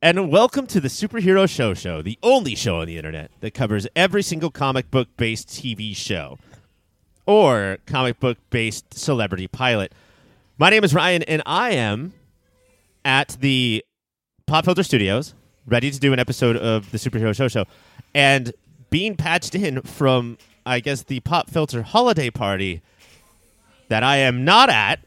And welcome to the Superhero Show Show, the only show on the internet that covers every single comic book based TV show or comic book based celebrity pilot. My name is Ryan, and I am at the Pop Filter Studios, ready to do an episode of the Superhero Show Show, and being patched in from, I guess, the Pop Filter holiday party that I am not at,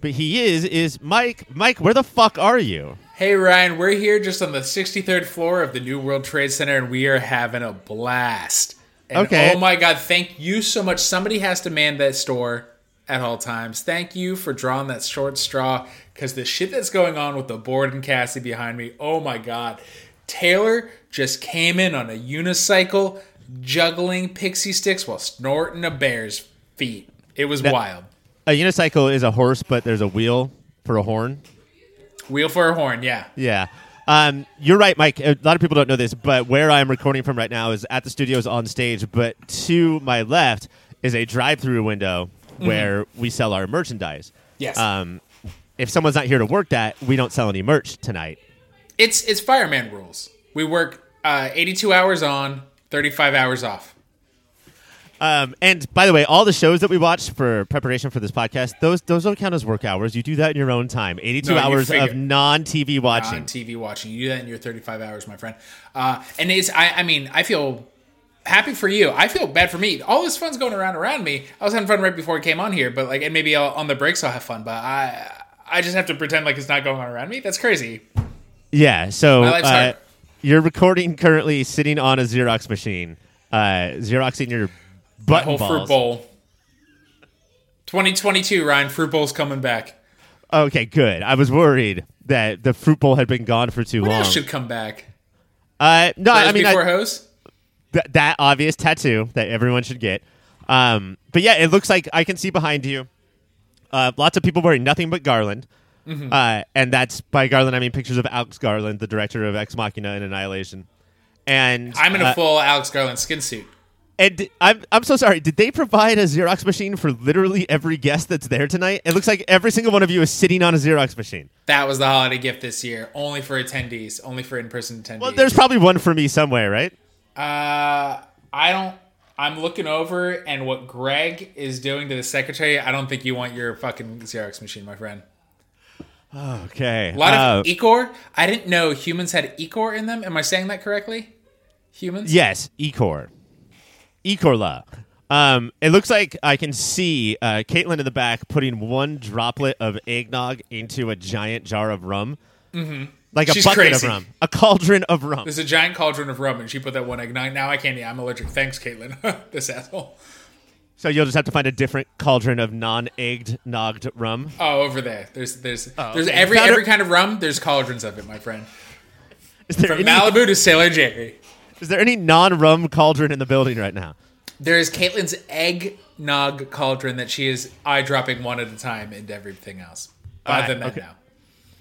but he is, is Mike. Mike, where the fuck are you? Hey Ryan, we're here just on the 63rd floor of the New World Trade Center and we are having a blast. And Okay. Oh my god, thank you so much. Somebody has to man that store at all times. Thank you for drawing that short straw because the shit that's going on with the board and Cassie behind me, oh my god. Taylor just came in on a unicycle, juggling pixie sticks while snorting a bear's feet. It was wild. A unicycle is a horse, but there's a wheel for a horn. Wheel for a horn, yeah. Yeah. Um, you're right, Mike. A lot of people don't know this, but where I'm recording from right now is at the studios on stage. But to my left is a drive-through window where we sell our merchandise. Yes. Um, if someone's not here to work that, we don't sell any merch tonight. It's it's fireman rules. We work uh, 82 hours on, 35 hours off. Um, and by the way, all the shows that we watch for preparation for this podcast, those those don't count as work hours. You do that in your own time. 82 No, hours of non-TV watching. On TV watching, you do that in your 35 hours, my friend. Uh, and it's I, I mean I feel happy for you. I feel bad for me. All this fun's going around around me. I was having fun right before I came on here, but like and maybe I'll, on the breaks I'll have fun. But I I just have to pretend like it's not going on around me. That's crazy. Yeah. So uh, you're recording currently sitting on a Xerox machine, uh, Xeroxing your button Whole balls. fruit bowl. 2022, Ryan. Fruit bowl's coming back. Okay, good. I was worried that the fruit bowl had been gone for too What long. else should come back? uh, no, I Hose mean I- hose. th- that obvious tattoo that everyone should get. Um, but yeah, it looks like I can see behind you. Uh, lots of people wearing nothing but Garland. Mm-hmm. Uh, and that's by Garland, I mean pictures of Alex Garland, the director of Ex Machina and Annihilation. And I'm in a uh, full Alex Garland skin suit. And I'm I'm so sorry. Did they provide a Xerox machine for literally every guest that's there tonight? It looks like every single one of you is sitting on a Xerox machine. That was the holiday gift this year, only for attendees, only for in-person attendees. Well, there's probably one for me somewhere, right? uh, I don't. I'm looking over, and what Greg is doing to the secretary, I don't think you want your fucking Xerox machine, my friend. Okay. A lot Uh, of Ecor. I didn't know humans had Ecor in them. Am I saying that correctly? Humans. yes, Ecor, Ecorla. Um, it looks like I can see uh, Caitlin in the back putting one droplet of eggnog into a giant jar of rum, mm-hmm. like a She's bucket crazy. of rum, a cauldron of rum. There's a giant cauldron of rum, and she put that one egg. Now, now I can't eat. I'm allergic. Thanks, Caitlin. this asshole. So you'll just have to find a different cauldron of non-egged nogged rum. Oh, over there. There's there's there's okay. every Found it- every kind of rum. There's cauldrons of it, my friend. Is there From any, Malibu to Sailor Jerry. Is there any non-rum cauldron in the building right now? There is Caitlin's eggnog cauldron that she is eye dropping one at a time into everything else. Other Alright, than that, okay. now.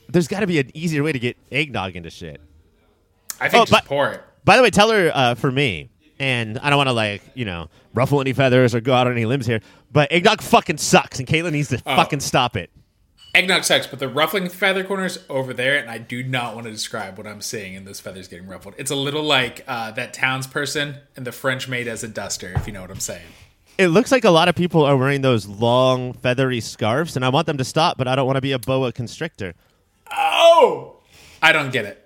There's got to be an easier way to get eggnog into shit. I think Oh, just but- pour it. By the way, tell her uh, for me, and I don't want to like you know ruffle any feathers or go out on any limbs here, but eggnog fucking sucks, and Caitlin needs to Oh. fucking stop it. Eggnog sucks, but the ruffling feather corners over there, and I do not want to describe what I'm seeing in those feathers getting ruffled. It's a little like uh, that townsperson and the French maid as a duster, if you know what I'm saying. It looks like a lot of people are wearing those long feathery scarves, and I want them to stop, but I don't want to be a boa constrictor. Oh! I don't get it.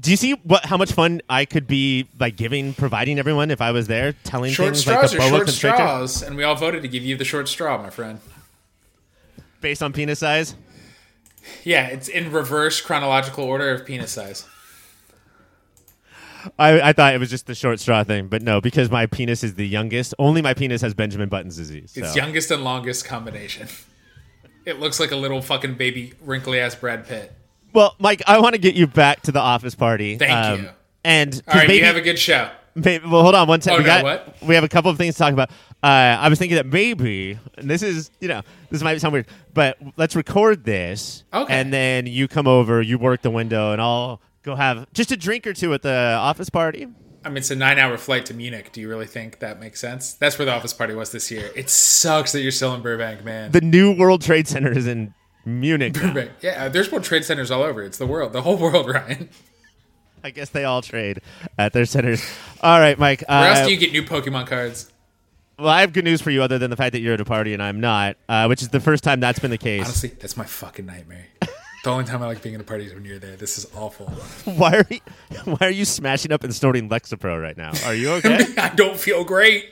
Do you see what how much fun I could be by giving, providing everyone if I was there, telling Short things straws like are boa short constrictor straws, and we all voted to give you the short straw, my friend. Based on penis size? Yeah, it's in reverse chronological order of penis size. I, I thought it was just the short straw thing, but no, because my penis is the youngest. Only my penis has Benjamin Button's disease. It's so. youngest and longest combination. It looks like a little fucking baby wrinkly ass Brad Pitt. Well, Mike, I want to get you back to the office party. Thank Um, you. And 'cause All right, maybe, you have a good show. Maybe- well, hold on one second. Oh, we no, got what? we have a couple of things to talk about. Uh, I was thinking that maybe, and this is you know this might sound weird, but let's record this, Okay. and then you come over, you work the window, and I'll go have just a drink or two at the office party. I mean, it's a nine-hour flight to Munich. Do you really think that makes sense? That's where the office party was this year. It sucks that you're still in Burbank, man. The new World Trade Center is in Munich. Right. Yeah, there's World Trade Centers all over. It's the world, the whole world, Ryan. I guess they all trade at their centers. All right, Mike. Where else uh, do you get new Pokemon cards? well, I have good news for you, other than the fact that you're at a party and I'm not, uh, which is the first time that's been the case. Honestly, that's my fucking nightmare. the only time I like being at a party is when you're there. This is awful. Why are you, why are you smashing up and snorting Lexapro right now? Are you okay? I don't feel great.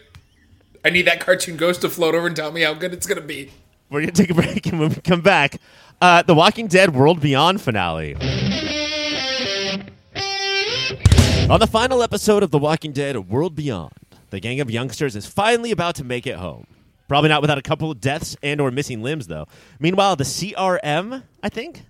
I need that cartoon ghost to float over and tell me how good it's gonna be. We're gonna take a break and when we come back, uh, the Walking Dead World Beyond finale. On the final episode of The Walking Dead A World Beyond, the gang of youngsters is finally about to make it home. Probably not without a couple of deaths and or missing limbs, though. Meanwhile, the CRM, I think,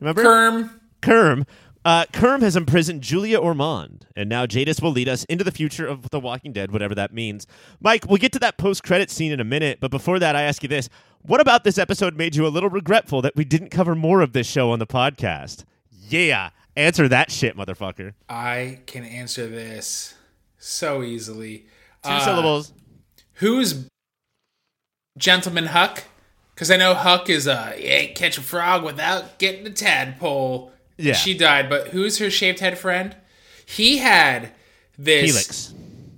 remember Kerm. Kerm. Uh, Kerm has imprisoned Julia Ormond, and now Jadis will lead us into the future of The Walking Dead, whatever that means. Mike, we'll get to that post-credit scene in a minute, but before that, I ask you this: What about this episode made you a little regretful that we didn't cover more of this show on the podcast? Yeah, answer that shit, motherfucker. I can answer this so easily. Two Uh, syllables. Who's Gentleman Huck? Because I know Huck is a you ain't catch a frog without getting a tadpole. Yeah. She died, but who's her shaved head friend? He had this. Felix.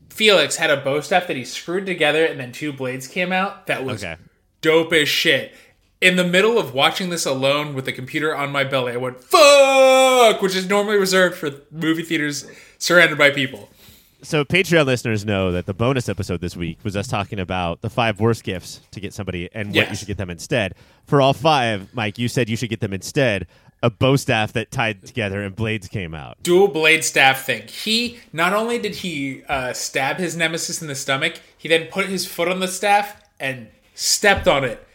Felix had a bow staff that he screwed together, and then two blades came out. That was Okay. dope as shit. In the middle of watching this alone with the computer on my belly, I went "fuck," which is normally reserved for movie theaters surrounded by people. So Patreon listeners know that the bonus episode this week was us talking about the five worst gifts to get somebody and what you should get them instead. For all five, Mike, you said you should get them instead a bow staff that tied together and blades came out. dual blade staff thing. He not only did he uh, stab his nemesis in the stomach, he then put his foot on the staff and stepped on it.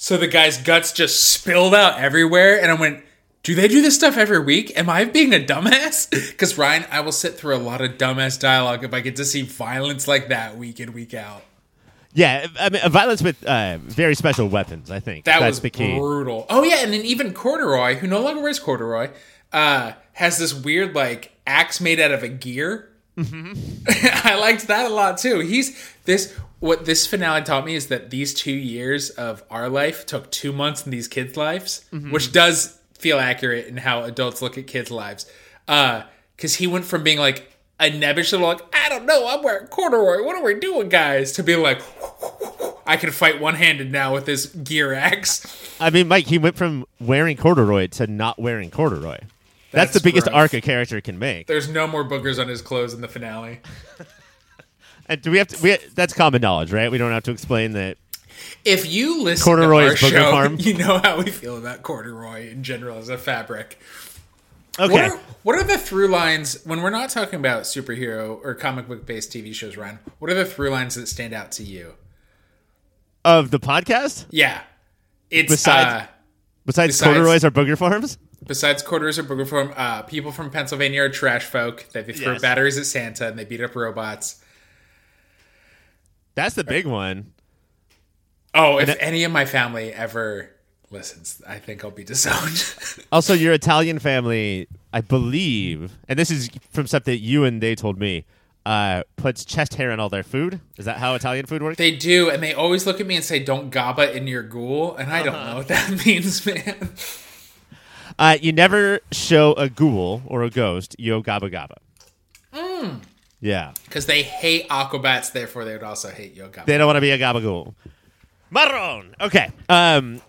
So the guy's guts just spilled out everywhere. And I went, Do they do this stuff every week? Am I being a dumbass? Because Ryan, I will sit through a lot of dumbass dialogue if I get to see violence like that week in, week out. Yeah, I mean, violence with uh, very special weapons. I think That that's was the key. brutal. Oh yeah, and then even Corduroy, who no longer wears corduroy, uh, has this weird like axe made out of a gear. I liked that a lot too. He's this. What this finale taught me is that these two years of our life took two months in these kids' lives, mm-hmm. which does feel accurate in how adults look at kids' lives. Uh, because he went from being like a nebbish little like I don't know, I'm wearing corduroy. What are we doing, guys? To be like. I can fight one handed now with this gear axe. I mean, Mike, he went from wearing corduroy to not wearing corduroy. That's, That's the biggest rough. arc a character can make. There's no more boogers on his clothes in the finale. And do we have to? We, that's common knowledge, right? We don't have to explain that. If you listen Corduroy to our show, farm. you know how we feel about corduroy in general as a fabric. Okay, What are, what are the through lines when we're not talking about superhero or comic book based TV shows, Ryan? What are the through lines that stand out to you? of the podcast Yeah, it's Besides- uh, besides, Besides- corduroys or booger farms. besides corduroys or booger form, uh, people from Pennsylvania are trash folk. They throw Yes. batteries at Santa and they beat up robots. That's the big one. Oh, if any of my family ever listens, I think I'll be disowned. Also, your Italian family, I believe, and this is from stuff that you and they told me, uh, puts chest hair in all their food. Is that how Italian food works? They do, and they always look at me and say, "Don't gaba in your ghoul," and I don't Uh-huh. know what that means, man. Uh, you never show a ghoul or a ghost yo gabba gabba. Mm. Yeah, Because they hate aquabats, therefore they would also hate yo gabba. they don't want to be a gabba ghoul. Marron. Okay. Um,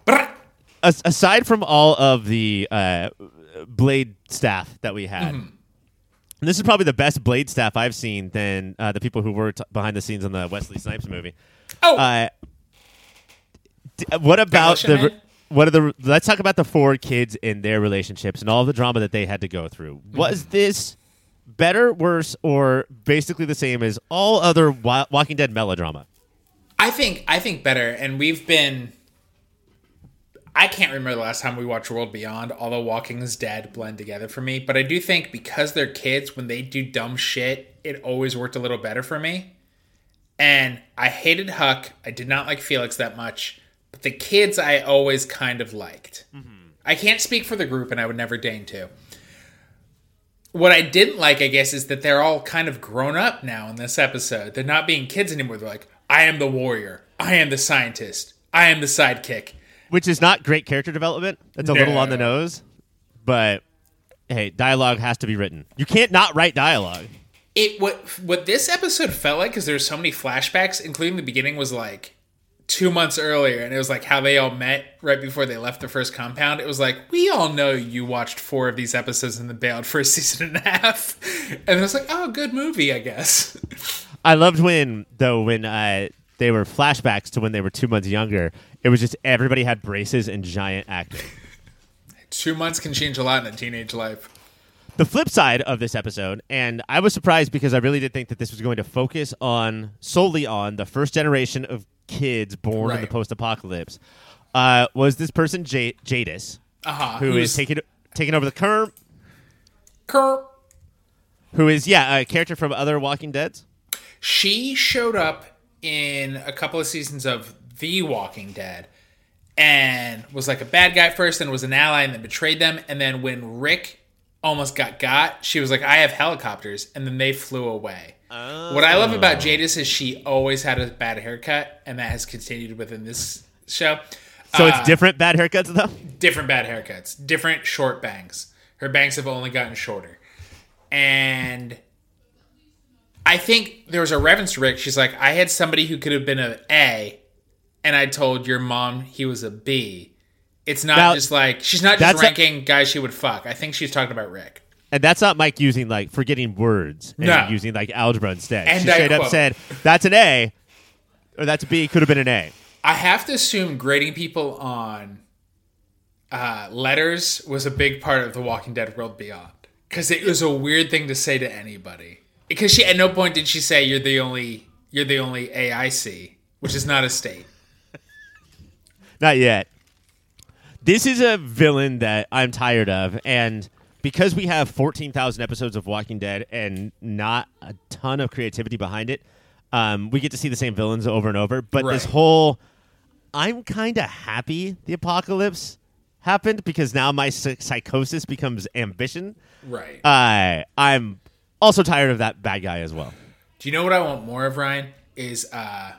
as- aside from all of the uh, blade staff that we had, Mm-hmm. and this is probably the best blade staff I've seen than uh, the people who worked behind the scenes on the Wesley Snipes movie. Oh, Uh, d- what about the? Man? What are the? Let's talk about the four kids and their relationships and all the drama that they had to go through. Was Mm-hmm. this better, worse, or basically the same as all other Wa- Walking Dead melodrama? I think I think better, and we've been. I can't remember the last time we watched World Beyond, although Walking's Dead blend together for me. But I do think because they're kids, when they do dumb shit, it always worked a little better for me. And I hated Huck. I did not like Felix that much. But the kids I always kind of liked. Mm-hmm. I can't speak for the group, and I would never deign to. What I didn't like, I guess, is that they're all kind of grown up now in this episode. They're not being kids anymore. They're like, I am the warrior. I am the scientist. I am the sidekick. which is not great character development. That's a little on the nose, but hey, dialogue has to be written. You can't not write dialogue. it what what this episode felt like because there's so many flashbacks, including the beginning was like two months earlier, and it was like how they all met right before they left the first compound. It was like we all know you watched four of these episodes and then bailed for a season and a half, and it was like oh, good movie, I guess. I loved when though when uh, they were flashbacks to when they were two months younger. It was just everybody had braces and giant acting. Two months can change a lot in a teenage life. The flip side of this episode, and I was surprised because I really did think that this was going to focus on solely on the first generation of kids born in the post-apocalypse, uh, was this person J- Jadis, Uh huh. who is taking taking over the Kerm, Kerr. who is yeah a character from other Walking Dead's. She showed up in a couple of seasons of The Walking Dead and was like a bad guy first and was an ally and then betrayed them. And then when Rick almost got got, she was like, I have helicopters. And then they flew away. What I love about Jadis is she always had a bad haircut, and that has continued within this show. So Uh, it's different bad haircuts though. different bad haircuts, different short bangs. Her bangs have only gotten shorter. And I think there was a reference to Rick. She's like, I had somebody who could have been an A, and I told your mom he was a B. It's not Now, just like she's not just that's a- ranking guys she would fuck. I think she's talking about Rick. And that's not Mike using like forgetting words and No. using like algebra instead. And she I straight up said, "That's an A, or that's a B. Could have been an A." I have to assume grading people on uh, letters was a big part of the Walking Dead World Beyond because it was a weird thing to say to anybody. Because she at no point did she say you're the only you're the only AIC, which is not a state. Not yet. This is a villain that I'm tired of, and because we have 14,000 episodes of Walking Dead and not a ton of creativity behind it, um, we get to see the same villains over and over. But this whole, I'm kind of happy the apocalypse happened because now my psychosis becomes ambition. Right. Uh, I'm also tired of that bad guy as well. Do you know what I want more of, Ryan? Is uh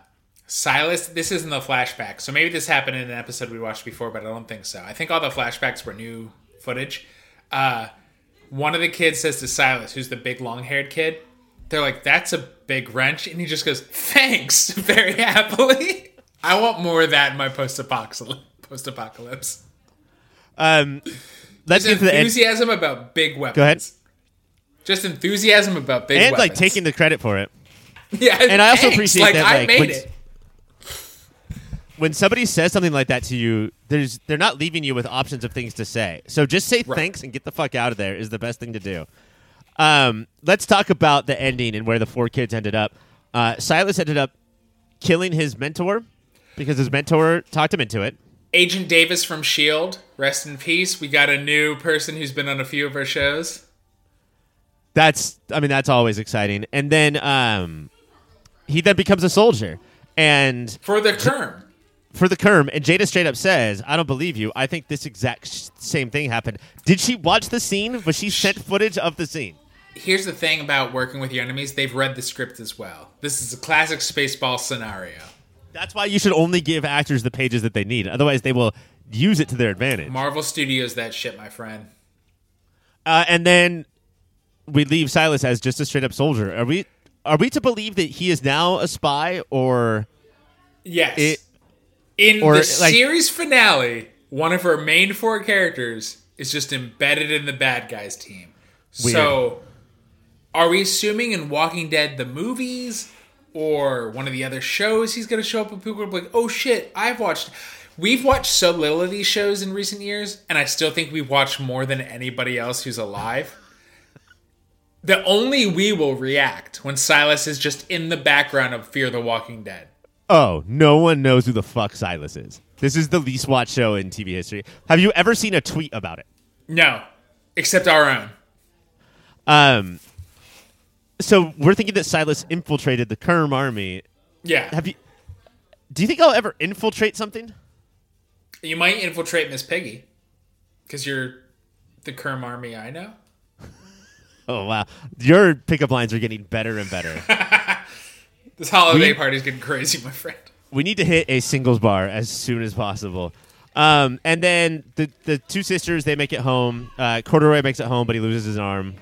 Silas. This isn't the flashback, so maybe this happened in an episode we watched before, but I don't think so. I think all the flashbacks were new footage. Uh, one of the kids says to Silas, who's the big long-haired kid, they're like, "That's a big wrench," and he just goes, "Thanks," very happily. I want more of that in my post-apocalypse. Post-apocalypse. Um, let's Just get to the end. enthusiasm about big weapons. Go ahead. Just enthusiasm about big And weapons. And like taking the credit for it. yeah, and I also appreciate like that, I made when- it. When somebody says something like that to you, there's they're not leaving you with options of things to say. So just say Right. thanks and get the fuck out of there is the best thing to do. Um, let's talk about the ending and where the four kids ended up. Uh, Silas ended up killing his mentor because his mentor talked him into it. Agent Davis from S.H.I.E.L.D., rest in peace. We got a new person who's been on a few of our shows. That's I mean that's always exciting. And then um, he then becomes a soldier and For the term. For the Kerm, and Jada straight up says, "I don't believe you. I think this exact sh- same thing happened." Did she watch the scene? Was she sent footage of the scene? Here's the thing about working with your enemies they've read the script as well. This is a classic Spaceball scenario. That's why you should only give actors the pages that they need. Otherwise, they will use it to their advantage. Marvel Studios, that shit, my friend. Uh, and then we leave Silas as just a straight up soldier. Are we? Are we to believe that he is now a spy, or Yes. It- In or, the like- series finale, one of her main four characters is just embedded in the bad guys team. Weird. So, are we assuming in Walking Dead the movies or one of the other shows he's going to show up and people are like, "Oh shit, I've watched." We've watched so little of these shows in recent years, and I still think we've watched more than anybody else who's alive. The only we will react when Silas is just in the background of Fear the Walking Dead. Oh, no one knows who the fuck Silas is? This is the least watched show in TV history. Have you ever seen a tweet about it? No, except our own. Um, so we're thinking that Silas infiltrated the Kerm army. Yeah, Have you? Do you think I'll ever infiltrate something? you might infiltrate Miss Piggy because you're the Kerm army I know. Oh wow, your pickup lines are getting better and better. This holiday We- party's getting crazy, my friend. we need to hit a singles bar as soon as possible. Um, and then the the two sisters they make it home. Uh, Corduroy makes it home, but he loses his arm.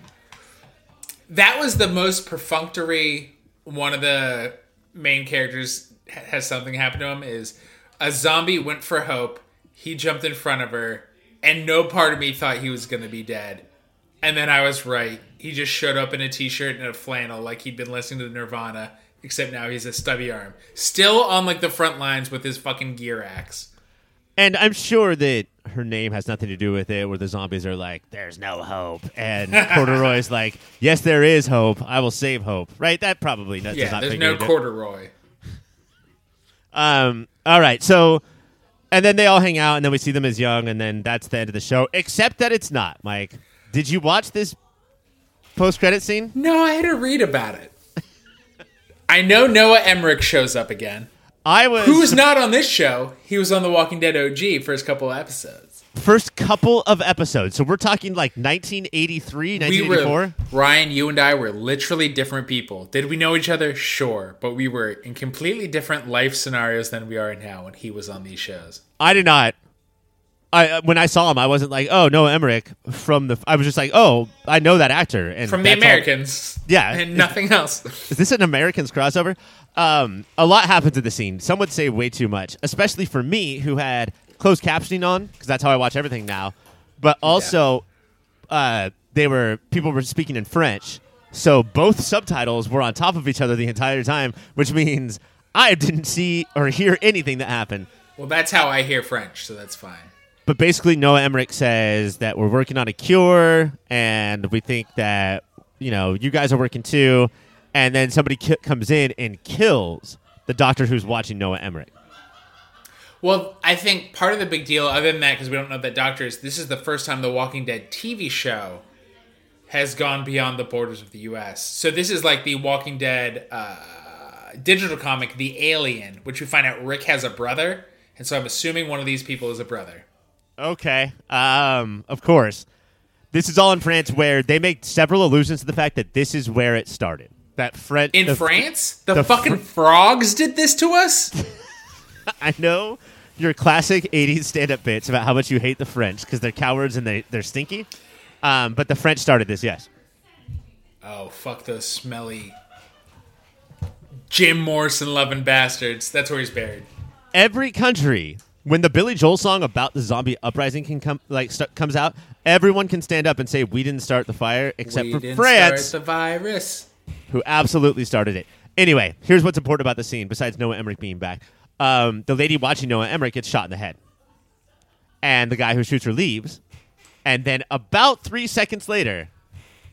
That was the most perfunctory. One of the main characters has something happen to him. Is a zombie went for Hope. He jumped in front of her, and no part of me thought he was going to be dead. And then I was right. He just showed up in a t-shirt and a flannel, like he'd been listening to Nirvana. Except now he's a stubby arm, still on like the front lines with his fucking gear axe. And I'm sure that her name has nothing to do with it, where the zombies are like, "There's no hope," and Corduroy's like, "Yes, there is hope. I will save hope." Right? That probably does Yeah, not there's no corduroy. Um. All right. So, and then they all hang out, and then we see them as young, and then that's the end of the show. Except that it's not. Mike, did you watch this post-credit scene? No, I had to read about it. I know Noah Emmerich shows up again. I was Who was not on this show? He was on The Walking Dead OG first couple of episodes. first couple of episodes. So we're talking like 1983, We 1984. were Ryan, you and I were literally different people. Did we know each other? Sure, but we were in completely different life scenarios than we are now when he was on these shows. I did not. I uh, when I saw him, I wasn't like, "Oh, Noah Emmerich." From the, I was just like, "Oh, I know that actor." And From the that's all- Americans. Yeah. And nothing else. Is this an Americans crossover? Um, a lot happens in the scene. Some would say way too much, especially for me who had closed captioning on because that's how I watch everything now. But also, uh, they were people were speaking in French, so both subtitles were on top of each other the entire time, which means I didn't see or hear anything that happened. Well, that's how I hear French, so that's fine. But basically, Noah Emmerich says that we're working on a cure, and we think that you know you guys are working too. And then somebody ki- comes in and kills the doctor who's watching Noah Emmerich. Well, I think part of the big deal, other than that, because we don't know that Doctor is, this is the first time the Walking Dead TV show has gone beyond the borders of the U.S. So this is like the Walking Dead uh, digital comic, The Alien, which we find out Rick has a brother, and so I'm assuming one of these people is a brother. Okay, um, of course, this is all in France, where they make several allusions to the fact that this is where it started. That French In the- France, the, the fucking fr- frogs did this to us. I know your classic '80s stand-up bits about how much you hate the French because they're cowards and they they're stinky. Um, but the French started this, yes. Oh, fuck those smelly Jim Morrison loving bastards. That's where he's buried. every country when the Billy Joel song about the zombie uprising can come like st- comes out, everyone can stand up and say we didn't start the fire except we for didn't France, start the virus. who absolutely started it. Anyway, here's what's important about the scene besides Noah Emmerich being back. Um, the lady watching Noah Emmerich gets shot in the head. And the guy who shoots her leaves. And then about 3 seconds later,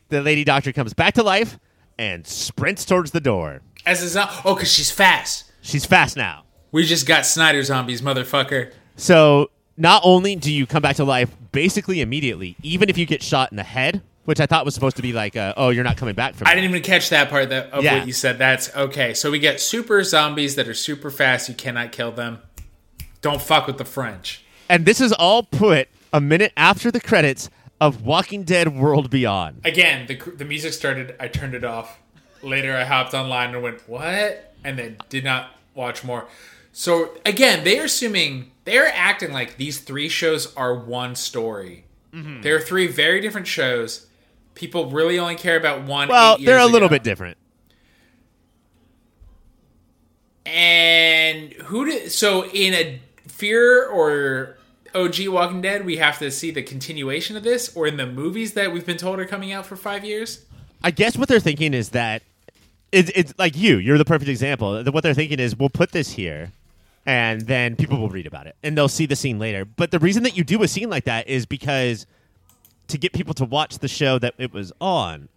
the lady doctor comes back to life and sprints towards the door. As a zo- oh, because she's fast. She's fast now. We just got Snyder zombies, motherfucker. So not only do you come back to life basically immediately, even if you get shot in the head, which I thought was supposed to be like, uh, oh, you're not coming back from. I that. didn't even catch that part that, of Yeah. what you said. That's okay. So we get super zombies that are super fast. You cannot kill them. Don't fuck with the French. And this is all put a minute after the credits of Walking Dead: World Beyond. Again, the the music started. I turned it off. Later, I hopped online and went what, and then did not watch more. So again, they are assuming they are acting like these three shows are one story. Mm-hmm. They are three very different shows. People really only care about one. Well, eight they're a years little bit different. And who did so in a Fear or OG Walking Dead? We have to see the continuation of this, or in the movies that we've been told are coming out for five years. I guess what they're thinking is that it's, it's like you. You're the perfect example. What they're thinking is we'll put this here, and then people will read about it, and they'll see the scene later. But the reason that you do a scene like that is because to get people to watch the show that it was on,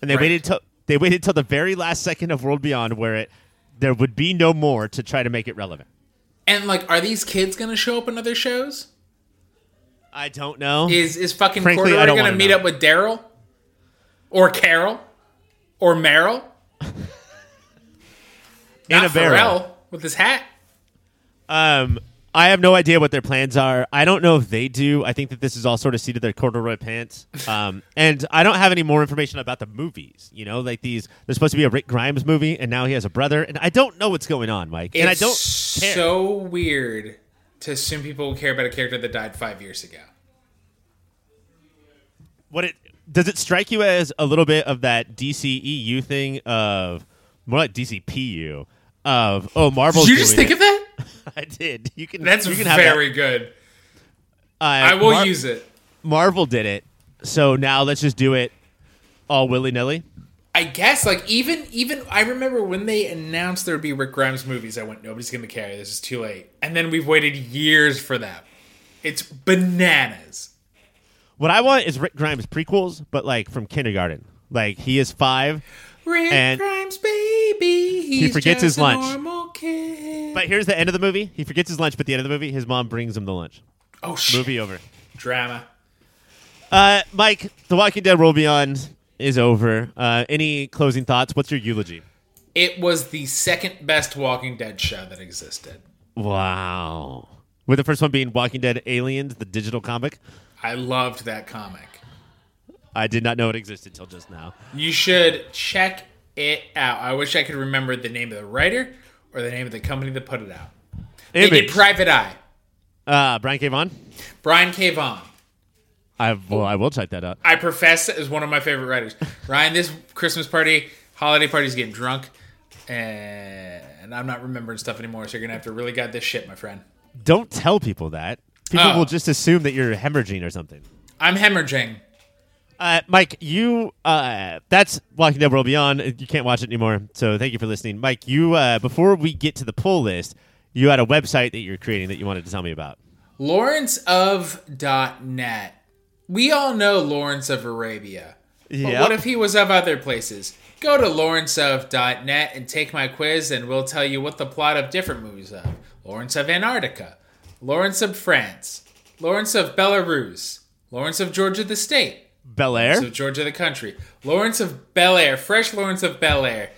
and they Right. waited till they waited till the very last second of World Beyond, where it there would be no more to try to make it relevant. And like, are these kids going to show up in other shows? I don't know. Is is fucking Frankly, Corduroy going to meet know. up with Daryl, or Carol, or Meryl? In Not a barrel. Pharrell with his hat. Um, I have no idea what their plans are. I don't know if they do. I think that this is all sort of seated their corduroy pants. Um, and I don't have any more information about the movies. You know, like these. There's supposed to be a Rick Grimes movie, and now he has a brother, and I don't know what's going on, Mike. and I don't care. so weird to assume people care about a character that died five years ago. What it does it strike you as a little bit of that DCEU thing of more like DCPU of oh Marvel? Did you just think of that? I did. You can. That's you can have very good. Uh, I will Mar- use it. Marvel did it, so now let's just do it all willy nilly. I guess like even even I remember when they announced there would be Rick Grimes movies, I went, nobody's gonna care. This is too late. And then we've waited years for that. It's bananas. What I want is Rick Grimes prequels, but like from kindergarten. Like he is five, Rick And- Grimes, baby, he's forgets his just a lunch. normal kid. but here's the end of the movie. He forgets his lunch, but at the end of the movie, his mom brings him the lunch. oh shit, Movie over. drama. Uh, Mike, The Walking Dead World Beyond is over. Uh, any closing thoughts? What's your eulogy? It was the second best Walking Dead show that existed. Wow. With the first one being Walking Dead Aliens, the digital comic. I loved that comic. I did not know it existed till just now. You should check it out. I wish I could remember the name of the writer or the name of the company that put it out. They did Private Eye. Uh, Brian K. Vaughan. Brian K. Vaughan. I well, I will check that out. I profess as one of my favorite writers. Ryan, this Christmas party, holiday party's getting drunk, and I'm not remembering stuff anymore. So you're gonna have to really guide this shit, my friend. Don't tell people that. People Oh. will just assume that you're hemorrhaging or something. I'm hemorrhaging. Uh, Mike, you uh, that's Walking Dead World Beyond. You can't watch it anymore, so thank you for listening. Mike, you uh, before we get to the pull list, you had a website that you're creating that you wanted to tell me about. Lawrence.of.net. We all know Lawrence of Arabia. But Yep. what if he was of other places? Go to lawrenceof.net and take my quiz, and we'll tell you what the plot of different movies are. Lawrence of Antarctica, Lawrence of France, Lawrence of Belarus, Lawrence of Georgia the state, Bel Air. of Georgia the country, Lawrence of Bel Air, fresh Lawrence of Bel Air.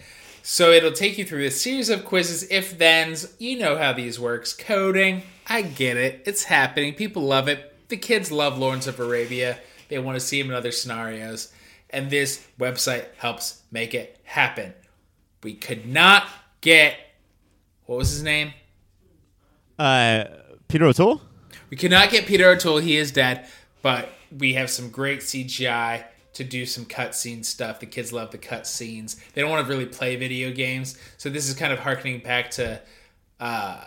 So it'll take you through a series of quizzes, if thens. You know how these works. Coding, I get it. It's happening. People love it. The kids love Lawrence of Arabia. They want to see him in other scenarios. And this website helps make it happen. We could not get what was his name? Uh, Peter O'Toole. We cannot get Peter O'Toole. He is dead. But we have some great CGI to do some cutscene stuff. The kids love the cutscenes. They don't want to really play video games. So this is kind of harkening back to uh,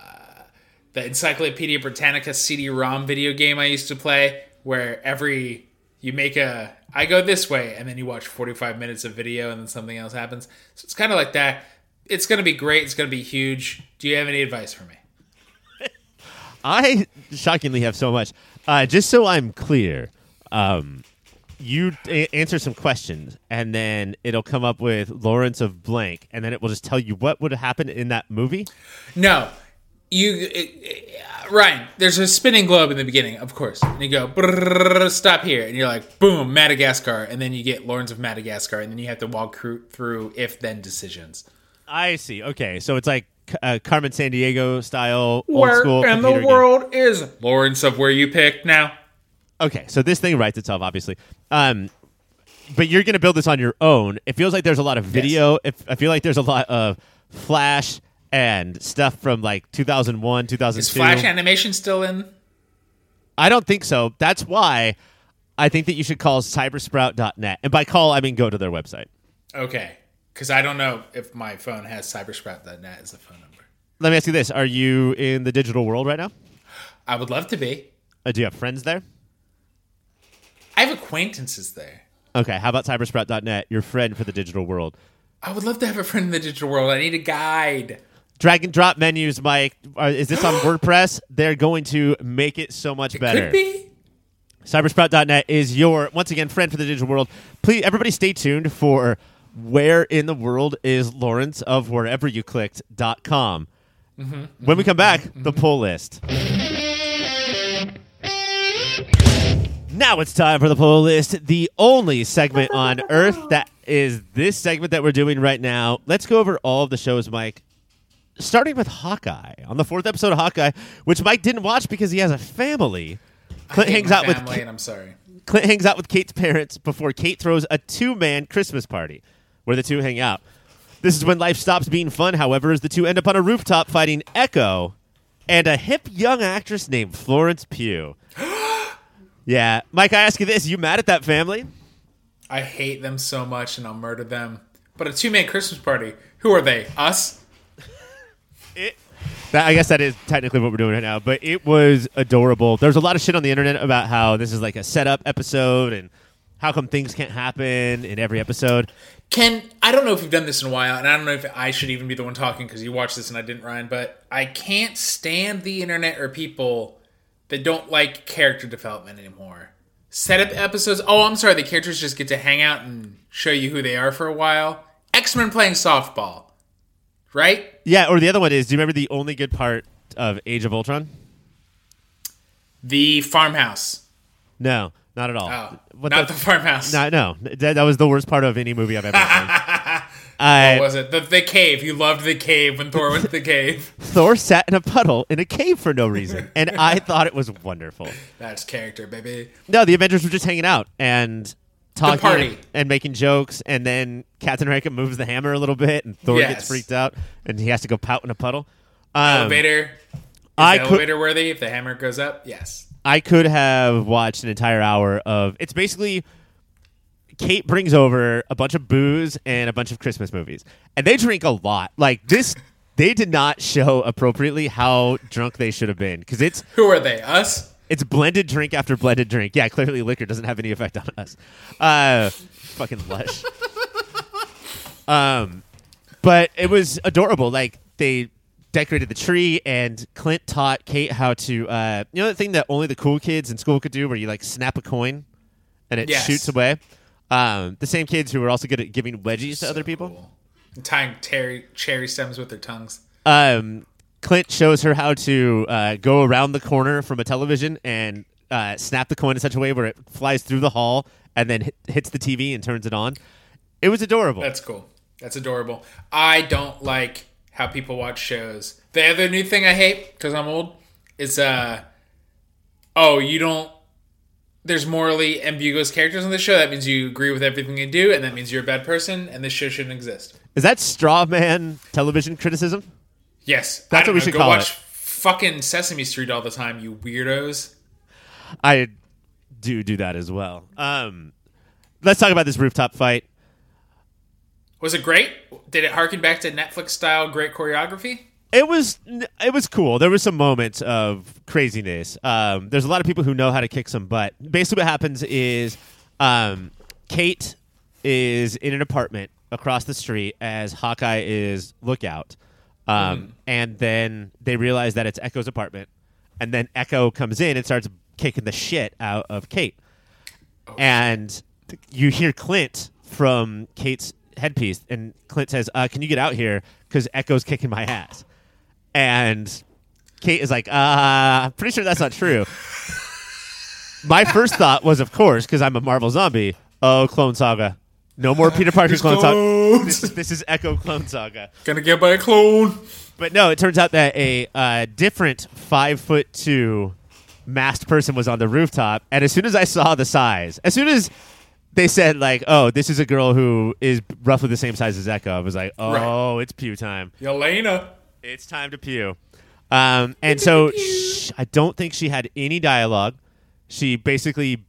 the Encyclopedia Britannica CD-ROM video game I used to play, where every you make a I go this way, and then you watch 45 minutes of video, and then something else happens. So it's kind of like that. It's going to be great. It's going to be huge. Do you have any advice for me? I shockingly have so much. Uh, just so I'm clear, um, you a- answer some questions, and then it'll come up with Lawrence of blank, and then it will just tell you what would happen in that movie. No, you it, it- Ryan. There's a spinning globe in the beginning, of course, and you go stop here, and you're like boom, Madagascar, and then you get Lawrence of Madagascar, and then you have to walk through if then decisions. I see. Okay, so it's like uh, Carmen Sandiego style, old Where school. in the game. world is Lawrence of where you picked now? Okay, so this thing writes itself, obviously. Um, but you're going to build this on your own. It feels like there's a lot of video. If, I feel like there's a lot of Flash and stuff from like 2001, 2002. Is Flash animation still in? I don't think so. That's why I think that you should call cybersprout.net. And by call, I mean go to their website. Okay, because I don't know if my phone has cybersprout.net as a phone number. Let me ask you this Are you in the digital world right now? I would love to be. Uh, do you have friends there? I have acquaintances there. Okay, how about cybersprout.net, your friend for the digital world? I would love to have a friend in the digital world. I need a guide. Drag and drop menus, Mike. Uh, is this on WordPress? They're going to make it so much better. Could be. Cybersprout.net is your, once again, friend for the digital world. Please, everybody stay tuned for where in the world is Lawrence of wherever you clicked.com. Mm-hmm. when we come back, mm-hmm. the pull list. Mm-hmm. Now it's time for the pull list, the only segment on Earth that is this segment that we're doing right now. Let's go over all of the shows, Mike. Starting with Hawkeye on the fourth episode of Hawkeye, which Mike didn't watch because he has a family. Clint hangs out with family, and I'm sorry. Clint hangs out with Kate's parents before Kate throws a two-man Christmas party where the two hang out. This is when life stops being fun, however, as the two end up on a rooftop fighting Echo and a hip young actress named Florence Pugh. yeah, Mike, I ask you this: you mad at that family? I hate them so much, and I'll murder them. But a two-man Christmas party. Who are they? Us? It, that, I guess that is technically what we're doing right now, but it was adorable. There's a lot of shit on the internet about how this is like a setup episode and how come things can't happen in every episode. Ken, I don't know if you've done this in a while, and I don't know if I should even be the one talking because you watched this and I didn't, Ryan. But I can't stand the internet or people that don't like character development anymore. Setup episodes. Oh, I'm sorry. The characters just get to hang out and show you who they are for a while. X Men playing softball, right? Yeah, or the other one is do you remember the only good part of Age of Ultron? The farmhouse. No, not at all. Oh, What not the- the, farmhouse. No, no, that, that was the worst part of any movie I've ever seen. I, What was it? The, the cave. You loved the cave when Thor went to the cave. Thor sat in a puddle in a cave for no reason, and I thought it was wonderful. That's character, baby. No, the Avengers were just hanging out and talking party. and, making jokes, and then Captain America moves the hammer a little bit, and Thor Yes. gets freaked out, and he has to go pout in a puddle. Um, elevator. Is I the could- elevator worthy if the hammer goes up? Yes. I could have watched an entire hour of. It's basically Kate brings over a bunch of booze and a bunch of Christmas movies, and they drink a lot. Like this, they did not show appropriately how drunk they should have been because it's Who are they? Us? it's blended drink after blended drink. Yeah, clearly liquor doesn't have any effect on us. Uh, fucking lush. um, but it was adorable. Like they decorated the tree, and Clint taught Kate how to. Uh, you know the thing that only the cool kids in school could do, where you like snap a coin, and it Yes. shoots away. Um, the same kids who were also good at giving wedgies to other people. Cool. Tying cherry stems with their tongues. um, Clint shows her how to uh, go around the corner from a television and uh, snap the coin in such a way where it flies through the hall and then hit, hits the TV and turns it on. It was adorable. That's cool. That's adorable. I don't like how people watch shows. The other new thing I hate because I'm old is uh oh you don't. There's morally ambiguous characters on the show. That means you agree with everything they do, and that means you're a bad person, and this show shouldn't exist. Is that straw man television criticism? Yes, That's what we know, should go call watch it. Fucking Sesame Street all the time, you weirdos. I do do that as well. Um, let's talk about this rooftop fight. Was it great? Did it harken back to Netflix style great choreography? It was it was cool. There were some moments of craziness. Um, there's a lot of people who know how to kick some butt. Basically, what happens is um, Kate is in an apartment across the street as Hawkeye is lookout, um, and then they realize that it's Echo's apartment, and then Echo comes in and starts kicking the shit out of Kate, and th- you hear Clint from Kate's headpiece, and Clint says, uh, "Can you get out here? Because Echo's kicking my ass." And Kate is like, uh, I'm pretty sure that's not true. My first thought was, of course, because I'm a Marvel zombie. Oh, Clone Saga. No more Peter Parker There's Clone Saga. This is, this is Echo Clone Saga. Gonna get by a clone. But no, it turns out that a uh, different five foot two masked person was on the rooftop. And as soon as I saw the size, as soon as they said like, "Oh, this is a girl who is roughly the same size as Echo," I was like, "Oh, it's Pugh time." Yelena. It's time to Pugh. Um, and so sh- I don't think she had any dialogue. She basically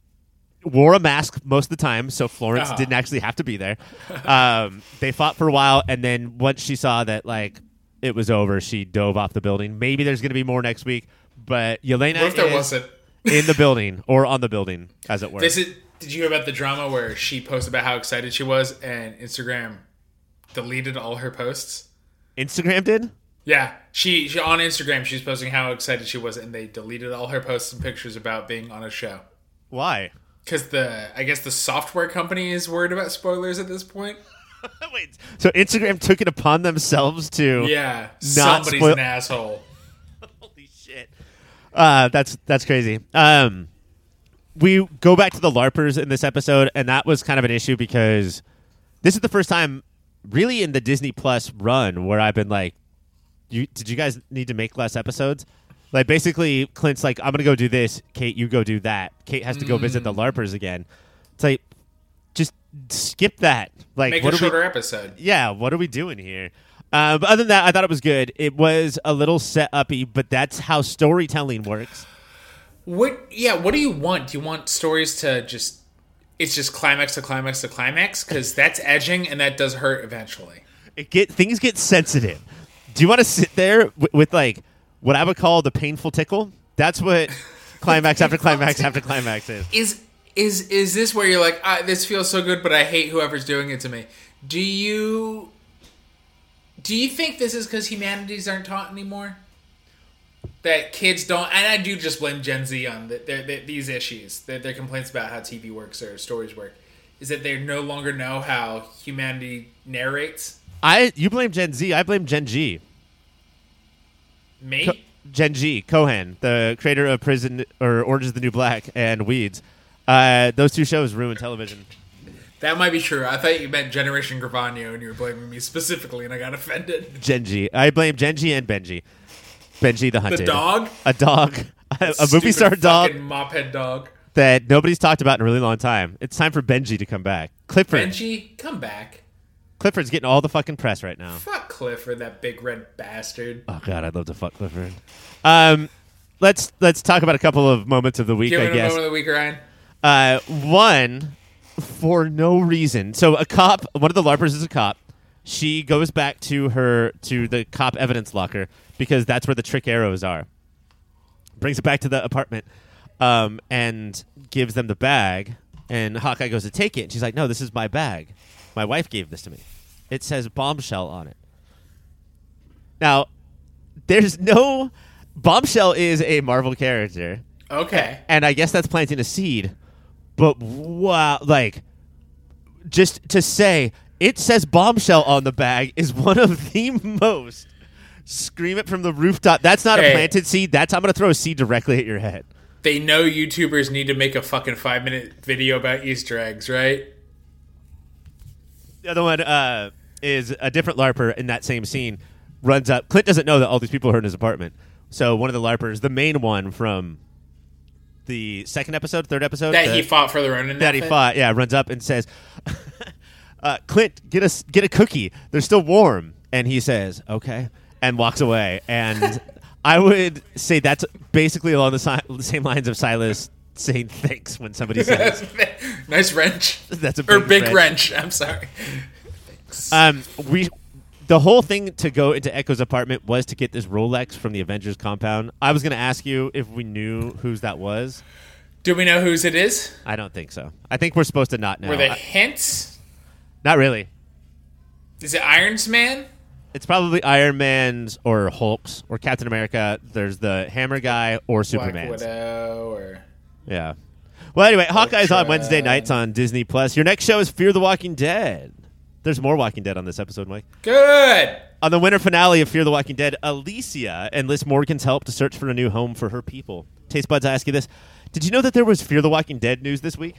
wore a mask most of the time, so Florence Uh-huh. didn't actually have to be there. Um, they fought for a while, and then once she saw that like it was over, she dove off the building. Maybe there's going to be more next week, but Yelena What if there is wasn't? in the building or on the building, as it were. This is. Did you hear about the drama where she posted about how excited she was and Instagram deleted all her posts? Instagram did. Yeah, she, she on Instagram she was posting how excited she was, and they deleted all her posts and pictures about being on a show. Why? Because the I guess the software company is worried about spoilers at this point. Wait, so Instagram took it upon themselves to Yeah, Not somebody's spoil- an asshole. Holy shit. Uh, that's that's crazy. Um, we go back to the LARPers in this episode, and that was kind of an issue because this is the first time, really, in the Disney Plus run where I've been like, "You did you guys need to make less episodes?" Like basically, Clint's like, "I'm gonna go do this, Kate. You go do that." Kate has to go visit the LARPers again. It's like, just skip that. Like, Make what a are we? shorter episode. yeah, what are we doing here? Uh, but other than that, I thought it was good. It was a little set uppy, but that's how storytelling works. What? Yeah. What do you want? Do you want stories to just? It's just climax to climax to climax because that's edging and that does hurt eventually. It get things get sensitive. Do you want to sit there w- with like what I would call the painful tickle? That's what climax after climax after climax is. Is is is this where you're like, ah, this feels so good, but I hate whoever's doing it to me? Do you do you think this is because humanities aren't taught anymore? That kids don't, and I do just blame Gen Z on the, their, their, these issues, their, their complaints about how TV works or stories work, is that they no longer know how humanity narrates. I you blame Gen Z. I blame Gen G. Me? Co- Gen G, Cohen, the creator of Prison or Orange is the New Black and Weeds. Uh, those two shows ruined television. that might be true. I thought you meant Generation Gravano and you were blaming me specifically, and I got offended. Gen G. I blame Gen G and Benji. Benji the Hunted. The dog? A dog. A, a movie star dog mophead dog. that nobody's talked about in a really long time. It's time for Benji to come back. Clifford. Benji, come back. Clifford's getting all the fucking press right now. Fuck Clifford, that big red bastard. Oh god, I'd love to fuck Clifford. Um, let's let's talk about a couple of moments of the week. Give I it a guess. moment of the week, Ryan. Uh, one for no reason. So a cop, one of the larpers is a cop. She goes back to her to the cop evidence locker because that's where the trick arrows are. Brings it back to the apartment, um, and gives them the bag. And Hawkeye goes to take it, and she's like, "No, this is my bag. My wife gave this to me. It says bombshell on it." Now, there's no bombshell is a Marvel character Okay. and I guess that's planting a seed. But wow, like just to say it says bombshell on the bag is one of the most scream it from the rooftop. That's not a planted seed. That's I'm gonna throw a seed directly at your head. They know YouTubers need to make a fucking five minute video about Easter eggs, right? The other one uh, is a different LARPer in that same scene runs up. Clint doesn't know that all these people are in his apartment. So one of the LARPers, the main one from the second episode, third episode, That the- he fought for the Ronin. that he fought, yeah, runs up and says, uh, "Clint, get us get a cookie. They're still warm." And he says, "Okay," and walks away. And I would say that's basically along the, si- same lines of Silas saying thanks when somebody says nice wrench. that's a Or big, big wrench. wrench. I'm sorry. Um, we the whole thing to go into Echo's apartment was to get this Rolex from the Avengers compound. I was going to ask you if we knew whose that was. Do we know whose it is? I don't think so. I think we're supposed to not know. Were they I- hints? not really. Is it Iron's Man? It's probably Iron Man's or Hulk's or Captain America. There's the Hammer guy or Black Superman's. Widow or Yeah. Well, anyway, Hawkeye's on Wednesday nights on Disney Plus. Your next show is Fear the Walking Dead. There's more Walking Dead on this episode, Mike. Good. On the winter finale of Fear the Walking Dead, Alicia enlists Morgan's help to search for a new home for her people. Taste buds, I ask you this: Did you know that there was Fear the Walking Dead news this week?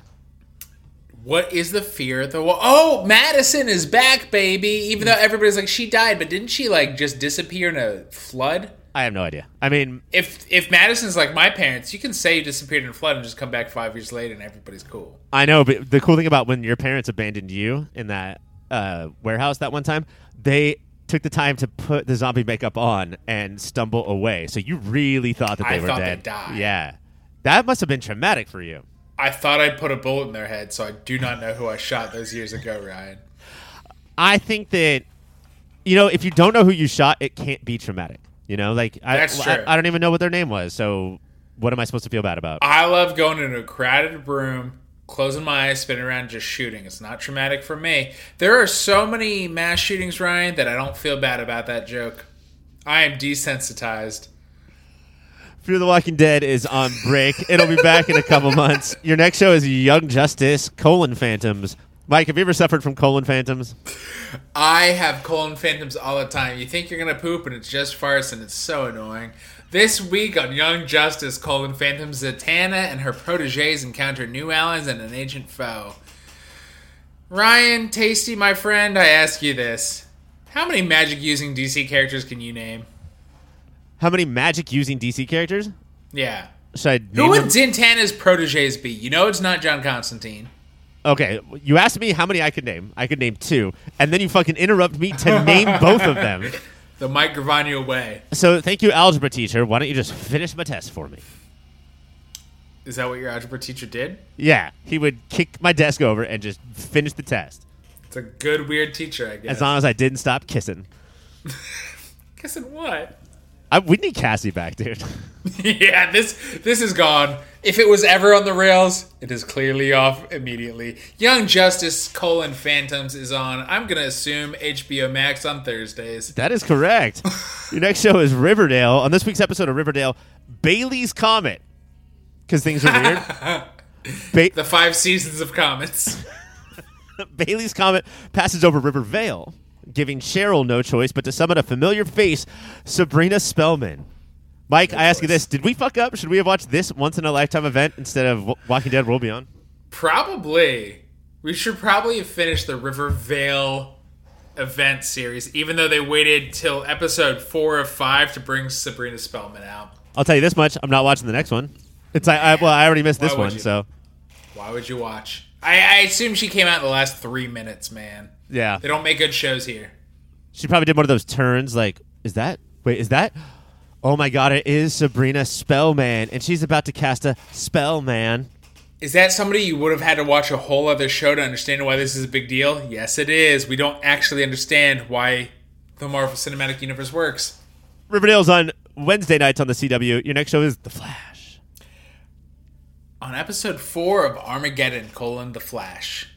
What is the fear of the wa- Oh, Madison is back, baby. Even though everybody's like she died, but didn't she like just disappear in a flood? I have no idea. I mean, If if Madison's like my parents, you can say you disappeared in a flood and just come back five years later and everybody's cool. I know, but the cool thing about when your parents abandoned you in that uh, warehouse that one time, they took the time to put the zombie makeup on and stumble away. So you really thought that they I were thought they dead. died. Yeah, that must have been traumatic for you. I thought I'd put a bullet in their head, so I do not know who I shot those years ago, Ryan. I think that you know if you don't know who you shot, it can't be traumatic. You know, like I, That's I. I don't even know what their name was. So what am I supposed to feel bad about? I love going into a crowded room, closing my eyes, spinning around, just shooting. It's not traumatic for me. There are so many mass shootings, Ryan, that I don't feel bad about that joke. I am desensitized. Fear the Walking Dead is on break. It'll be back in a couple months. Your next show is Young Justice: Colon Phantoms. Mike, have you ever suffered from colon phantoms? I have colon phantoms all the time. You think you're gonna poop and it's just farce and it's so annoying. This week on Young Justice, colon phantoms, Zatanna and her proteges encounter new allies and an ancient foe. Ryan, Tasty, my friend, I ask you this: How many magic-using DC characters can you name? How many magic using DC characters? Yeah. Should I Who would them? Zatanna's proteges be? You know it's not John Constantine. Okay, you asked me how many I could name. I could name two, and then you fucking interrupt me to name both of them. The Mike Gravano way. So thank you, algebra teacher. Why don't you just finish my test for me? Is that what your algebra teacher did? Yeah, he would kick my desk over and just finish the test, It's a good weird teacher, I guess. as long as I didn't stop kissing. kissing what? I, we need Cassie back, dude. yeah, this this is gone. If it was ever on the rails, it is clearly off immediately. Young Justice colon Phantoms is on. I'm gonna assume HBO Max on Thursdays. That is correct. Your next show is Riverdale. On this week's episode of Riverdale, Bailey's Comet. Because things are weird. Ba- The five seasons of comments. Bailey's Comet passes over Rivervale, giving Cheryl no choice but to summon a familiar face, Sabrina Spellman. Mike, I ask you this: Did we fuck up? Should we have watched this once in a lifetime event instead of Walking Dead: World Beyond? Probably. We should probably have finished the Rivervale event series, even though they waited till episode four of five to bring Sabrina Spellman out. I'll tell you this much: I'm not watching the next one. It's I, I well, I already missed this Why one, you? so Why would you watch? I, I assume she came out in the last three minutes, man. Yeah. They don't make good shows here. She probably did one of those turns like, is that? Wait, is that? Oh my god, it is Sabrina Spellman, and she's about to cast a Spellman. Is that somebody you would have had to watch a whole other show to understand why this is a big deal? Yes, it is. We don't actually understand why the Marvel Cinematic Universe works. Riverdale's on Wednesday nights on the CW. Your next show is The Flash. On episode four of Armageddon: colon, The Flash.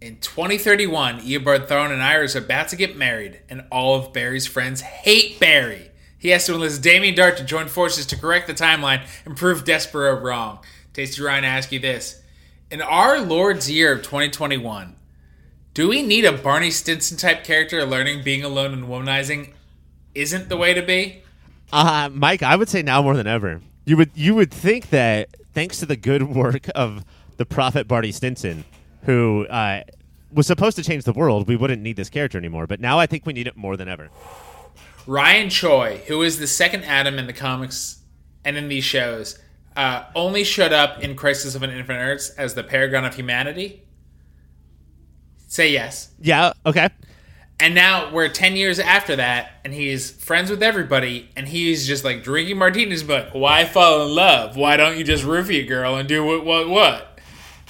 In 2031, Eobard Thawne and Iris are about to get married, and all of Barry's friends hate Barry. He has to enlist Damien Darhk to join forces to correct the timeline and prove Despero wrong. Tasty Ryan, I ask you this. In our Lord's year of 2021, do we need a Barney Stinson type character learning being alone and womanizing isn't the way to be? Uh, Mike, I would say now more than ever. You would you would think that thanks to the good work of the prophet Barney Stinson, who uh, was supposed to change the world, we wouldn't need this character anymore. But now I think we need it more than ever. Ryan Choi, who is the second Atom in the comics and in these shows, uh, only showed up in Crisis of an Infinite Earths as the paragon of humanity. Say yes. Yeah. Okay. And now we're 10 years after that, and he's friends with everybody, and he's just like drinking martinis, but why fall in love? Why don't you just roofie a girl and do what, what, what?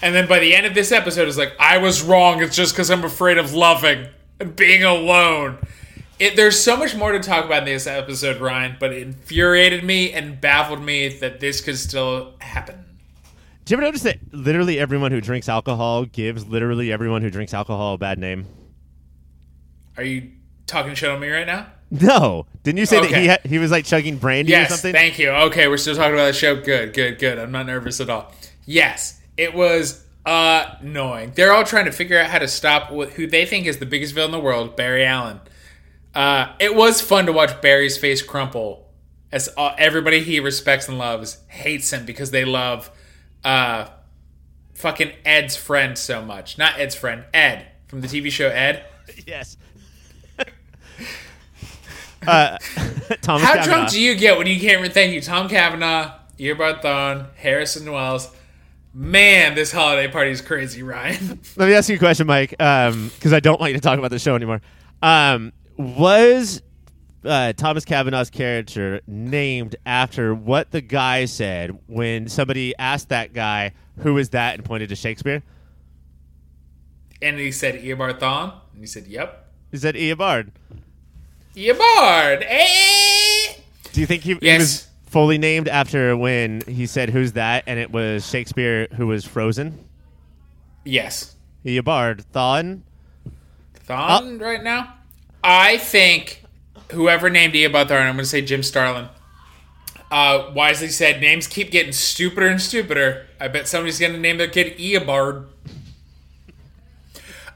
And then by the end of this episode, it's like, I was wrong. It's just because I'm afraid of loving and being alone. It, there's so much more to talk about in this episode, Ryan, but it infuriated me and baffled me that this could still happen. Do you ever notice that literally everyone who drinks alcohol gives literally everyone who drinks alcohol a bad name? Are you talking shit on me right now? No. Didn't you say that he ha- he was like chugging brandy or Yes, something? thank you. Okay, we're still talking about the show. Good, good, good. I'm not nervous at all. Yes, it was annoying. They're all trying to figure out how to stop wh- who they think is the biggest villain in the world, Barry Allen. Uh, it was fun to watch Barry's face crumple as uh, everybody he respects and loves hates him because they love uh, fucking Ed's friend so much. Not Ed's friend, Ed from the TV show Ed. yes. uh, Thomas How Cavanagh. drunk do you get when you can't remember? Thank you, Tom Cavanagh, Earbud Thawne, Harrison Wells. Man, this holiday party is crazy, Ryan. Let me ask you a question, Mike, because I don't want you to talk about the show anymore. Um, was uh, Thomas Cavanagh's character named after what the guy said when somebody asked that guy who is that and pointed to Shakespeare? and he said Eobard Thawne, and he said, "Yep, He said Eobard. Eobard." Eh. Do you think he, he was fully named after when he said who's that and it was Shakespeare who was frozen? Yes, Eobard. Thawne? Thawne right now. I think whoever named Eobard Thawne, I'm going to say Jim Starlin. Uh, wisely said, names keep getting stupider and stupider. I bet somebody's going to name their kid Eobard.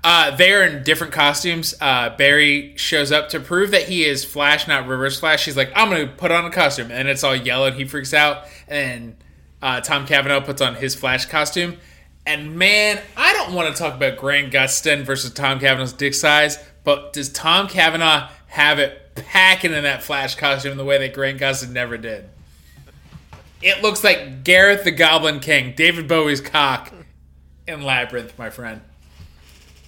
Uh, they are in different costumes. Uh, Barry shows up to prove that he is Flash, not Reverse Flash. He's like, I'm going to put on a costume. And it's all yellow, and he freaks out. And uh, Tom Cavanagh puts on his Flash costume. And man, I don't want to talk about Grant Gustin versus Tom Cavanagh's dick size, but does Tom Cavanagh have it packing in that Flash costume the way that Grant Gustin never did? It looks like Jareth the Goblin King, David Bowie's cock, in Labyrinth, my friend.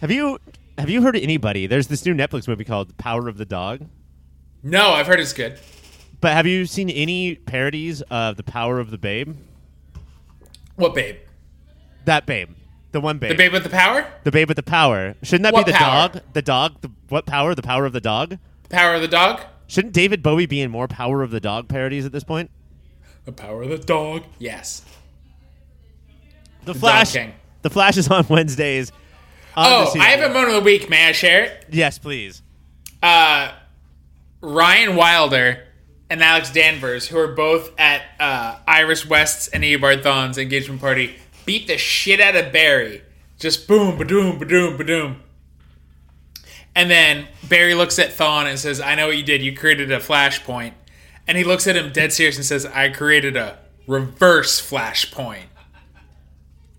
Have you have you heard of anybody? There's this new Netflix movie called Power of the Dog. No, I've heard it's good. But have you seen any parodies of the Power of the Babe? What babe? That babe, the one babe, The babe with the power? the babe with the power. Shouldn't that What be the power? dog? The dog. The what power? The power of the dog. Power of the dog? Shouldn't David Bowie be in more Power of the Dog parodies at this point? The power of the dog. Yes. The, Dog Flash. The Flash is on Wednesdays. Oh, I have a moment of the week. May I share it? Yes, please. uh, Ryan Wilder and Alex Danvers, who are both at uh, Iris West's and Eobard Thawne's engagement party, beat the shit out of Barry. Just boom, ba-doom, ba-doom, ba-doom. And then Barry looks at Thawne and says, I know what you did. You created a flashpoint. And he looks at him dead serious and says, I created a reverse flashpoint.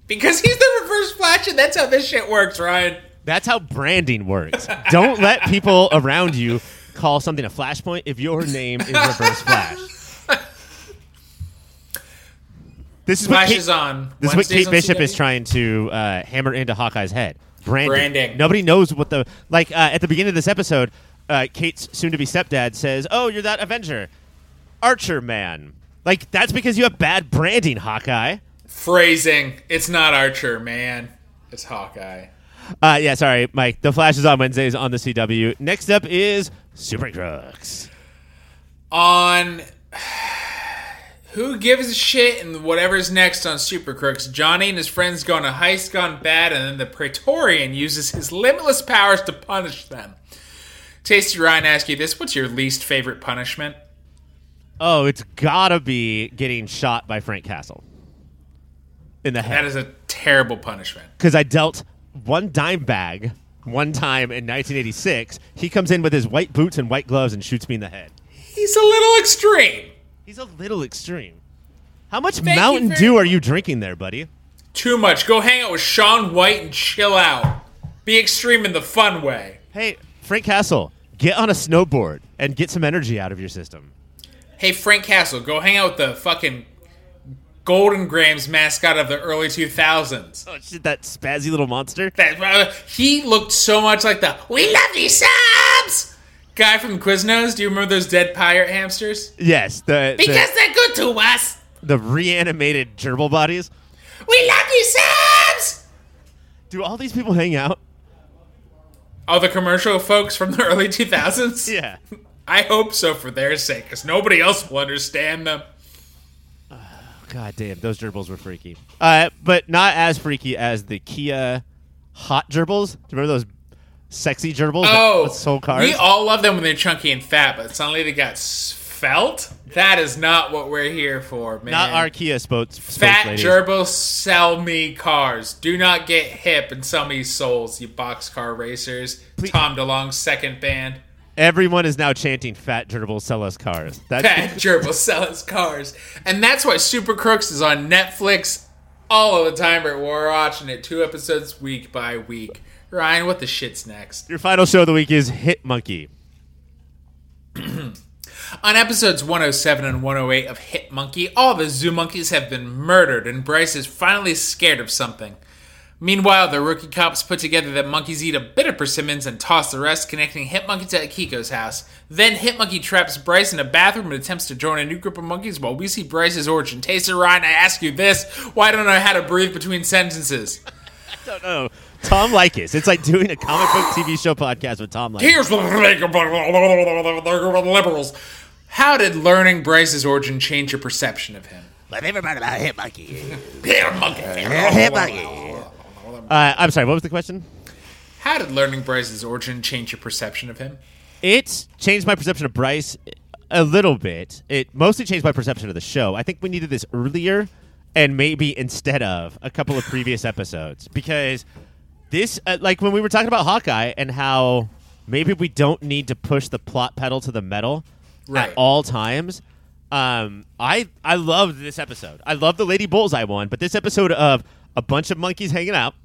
Because he's the reverse flash, and that's how this shit works, Ryan. That's how branding works. Don't let people around you call something a flashpoint if your name is Reverse Flash. This is what Kate, is on. this is what Kate Bishop is trying to uh, hammer into Hawkeye's head. Branding. Branding. Nobody knows what the like. Uh, at the beginning of this episode, uh, Kate's soon-to-be stepdad says, "Oh, you're that Avenger, Archer man." Like that's because you have bad branding, Hawkeye. Phrasing. It's not Archer, man. It's Hawkeye. Uh, yeah, sorry, Mike. The Flash is on Wednesdays on the CW. Next up is Super Crooks. On who gives a shit and whatever's next on Super Crooks, Johnny and his friends go on a heist gone bad, and then the Praetorian uses his limitless powers to punish them. Tasty Ryan asks you this: What's your least favorite punishment? Oh, it's gotta be getting shot by Frank Castle in the head is a terrible punishment. because I dealt one dime bag one time in 1986. He comes in with his white boots and white gloves and shoots me in the head. He's a little extreme. He's a little extreme. How much Thank Mountain Dew much. are you drinking there, buddy? Too much. Go hang out with Shaun White and chill out. Be extreme in the fun way. Hey, Frank Castle, get on a snowboard and get some energy out of your system. Hey, Frank Castle, go hang out with the fucking Golden Grahams mascot of the early 2000s. Oh shit, that spazzy little monster. That, uh, he looked so much like the We Love You Subs guy from Quiznos. Do you remember those dead pirate hamsters? Yes, the Because they're good to us. the, the reanimated gerbil bodies. We love you, subs! Do all these people hang out? All the commercial folks from the early 2000s? Yeah. I hope so for their sake, because nobody else will understand them. God damn, those gerbils were freaky. Uh, but not as freaky as the Kia hot gerbils. Do you remember those sexy gerbils Oh, sold cars? we all love them when they're chunky and fat, but suddenly they got svelte? That is not what we're here for, man. not our Kia spokes. spokes Fat ladies. gerbils sell me cars. Do not get hip and sell me souls, you boxcar racers. Please- Tom DeLonge's second band. Everyone is now chanting "Fat gerbils sell us cars." That's Fat gerbils sell us cars. And that's why Super Crooks is on Netflix all of the time, but we're watching it two episodes week by week. Ryan, what the shit's next? your final show of the week is Hit Monkey. On episodes 107 and 108 of Hit Monkey, all the zoo monkeys have been murdered, and Bryce is finally scared of something. Meanwhile, the rookie cops put together that monkeys eat a bit of persimmons and toss the rest, connecting Hit Monkey to Akiko's house. Then Hit Monkey traps Bryce in a bathroom and attempts to join a new group of monkeys while we see Bryce's origin. Taster Ryan, I ask you this why don't I know how to breathe between sentences? I don't know. Tom Leykis. It's like doing a comic book TV show podcast with Tom Leykis. Here's the thing about liberals. How did learning Bryce's origin change your perception of him? My favorite part about Hit Monkey. Hit Monkey. Hit Monkey. Uh, I'm sorry. What was the question? How did learning Bryce's origin change your perception of him? It changed my perception of Bryce a little bit. It mostly changed my perception of the show. I think we needed this earlier and maybe instead of a couple of previous episodes because this, uh, like when we were talking about Hawkeye and how maybe we don't need to push the plot pedal to the metal Right. at all times. Um, I I loved this episode. I love the Lady Bullseye one, but this episode of a bunch of monkeys hanging out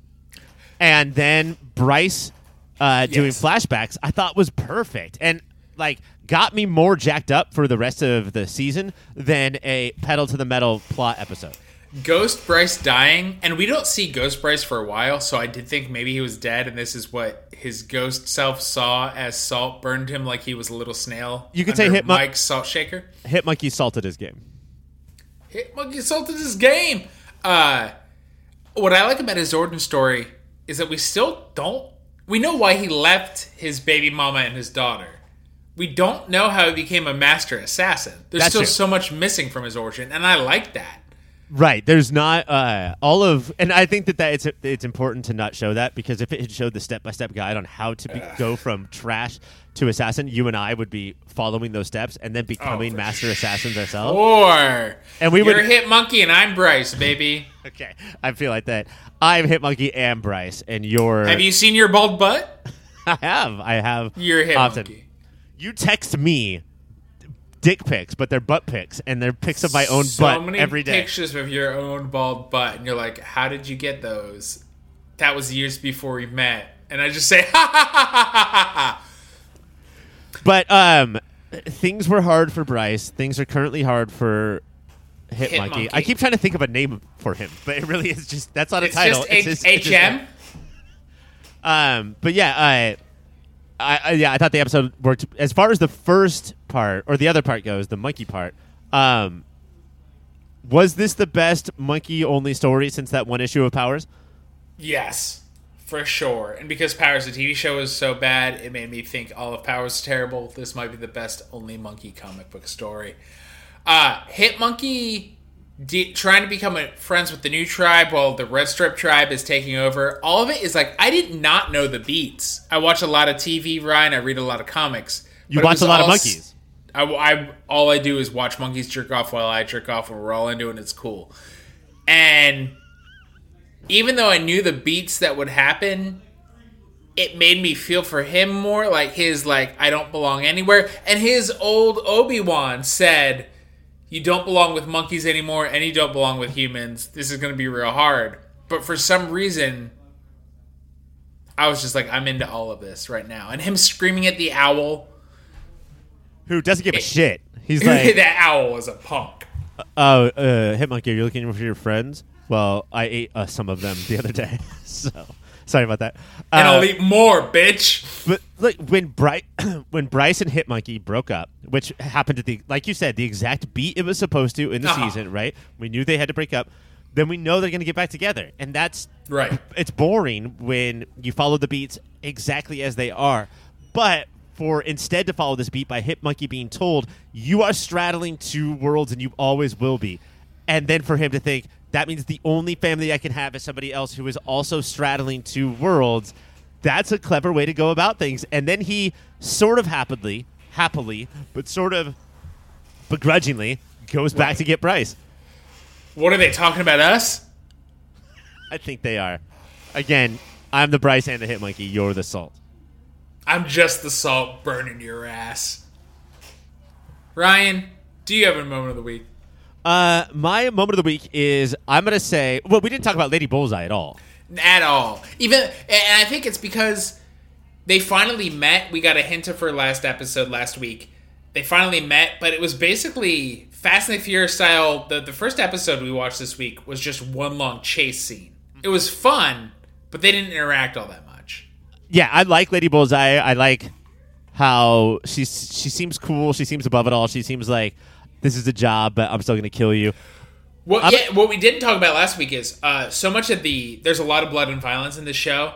and then Bryce uh, doing flashbacks, I thought was perfect and like got me more jacked up for the rest of the season than a pedal to the metal plot episode. Ghost Bryce dying, and we don't see Ghost Bryce for a while, so I did think maybe he was dead, and this is what his ghost self saw as salt burned him like he was a little snail. You could say Hit Mike's salt shaker. Hit Monkey salted his game. Hit Monkey salted his game. Uh, what I like about his origin story is that we still don't. We know why he left his baby mama and his daughter. We don't know how he became a master assassin. There's That's still true. so much missing from his origin, and I like that. Right. There's not uh, all of, and I think that, that it's it's important to not show that because if it had showed the step by step guide on how to be, go from trash to assassin, you and I would be following those steps and then becoming for master assassins ourselves. Or And we you're would- a hit monkey, and I'm Bryce, baby. Okay, I feel like that. I'm Hitmonkey and Bryce, and you're. Have you seen your bald butt? I have. I have. You're a hit often. monkey. You text me dick pics, but they're butt pics, and they're pics of my own butt every day. so butt many every day. pictures of your own bald butt, and you're like, "How did you get those?" That was years before we met, and I just say, "Ha ha ha ha ha ha." But um, things were hard for Bryce. Things are currently hard for Hitmonkey. Hitmonkey. I keep trying to think of a name for him, but it really is just that's not a It's title. just It's H- it's his HM. Um, but yeah, I, I, I, yeah, I thought the episode worked as far as the first part or the other part goes, the monkey part. Um, was this the best monkey only story since that one issue of Powers? Yes, for sure. And because Powers, the TV show, is so bad, it made me think all of Powers is terrible. This might be the best only monkey comic book story. Uh, Hit Monkey de- trying to become a, friends with the new tribe while the Red Stripe tribe is taking over. All of it is like I did not know the beats. I watch a lot of TV, Ryan. I read a lot of comics. You watch a lot of monkeys. I, I all I do is watch monkeys jerk off while I jerk off, and we're all into it. and It's cool. And even though I knew the beats that would happen, it made me feel for him more. Like his like I don't belong anywhere. And his old Obi Wan said, "You don't belong with monkeys anymore, and you don't belong with humans. This is going to be real hard." But for some reason. I was just like, I'm into all of this right now. And him screaming at the owl. Who doesn't give a shit? He's like, that owl was a punk. oh, uh, Hitmonkey, are you looking for your friends? Well, I ate uh, some of them the other day, so sorry about that. And Uh, I'll eat more, bitch. But like when Bryce when Bryce and Hitmonkey broke up, which happened at the like you said, the exact beat it was supposed to in the Uh-huh. season, right? We knew they had to break up. Then we know they're going to get back together, and that's Right. It's boring when you follow the beats exactly as they are, but for instead to follow this beat by Hitmonkey being told you are straddling two worlds and you always will be, and then for him to think that means the only family I can have is somebody else who is also straddling two worlds. That's a clever way to go about things. And then he sort of happily, happily, but sort of begrudgingly goes back to get Bryce. What are they talking about us? I think they are. Again, I'm the Bryce and the Hit Monkey. You're the Salt. I'm just the salt burning your ass. Ryan, do you have a moment of the week? Uh, my moment of the week is I'm gonna say. Well, we didn't talk about Lady Bullseye at all. At all. Even and I think it's because they finally met. We got a hint of her last episode last week. They finally met, but it was basically Fast and the Furious style. The the first episode we watched this week was just one long chase scene. It was fun, but they didn't interact all that much. Yeah, I like Lady Bullseye. I like how she's she seems cool. She seems above it all. She seems like this is a job, but I'm still gonna kill you. What I'm- yeah, what we didn't talk about last week is uh, so much of the there's a lot of blood and violence in this show,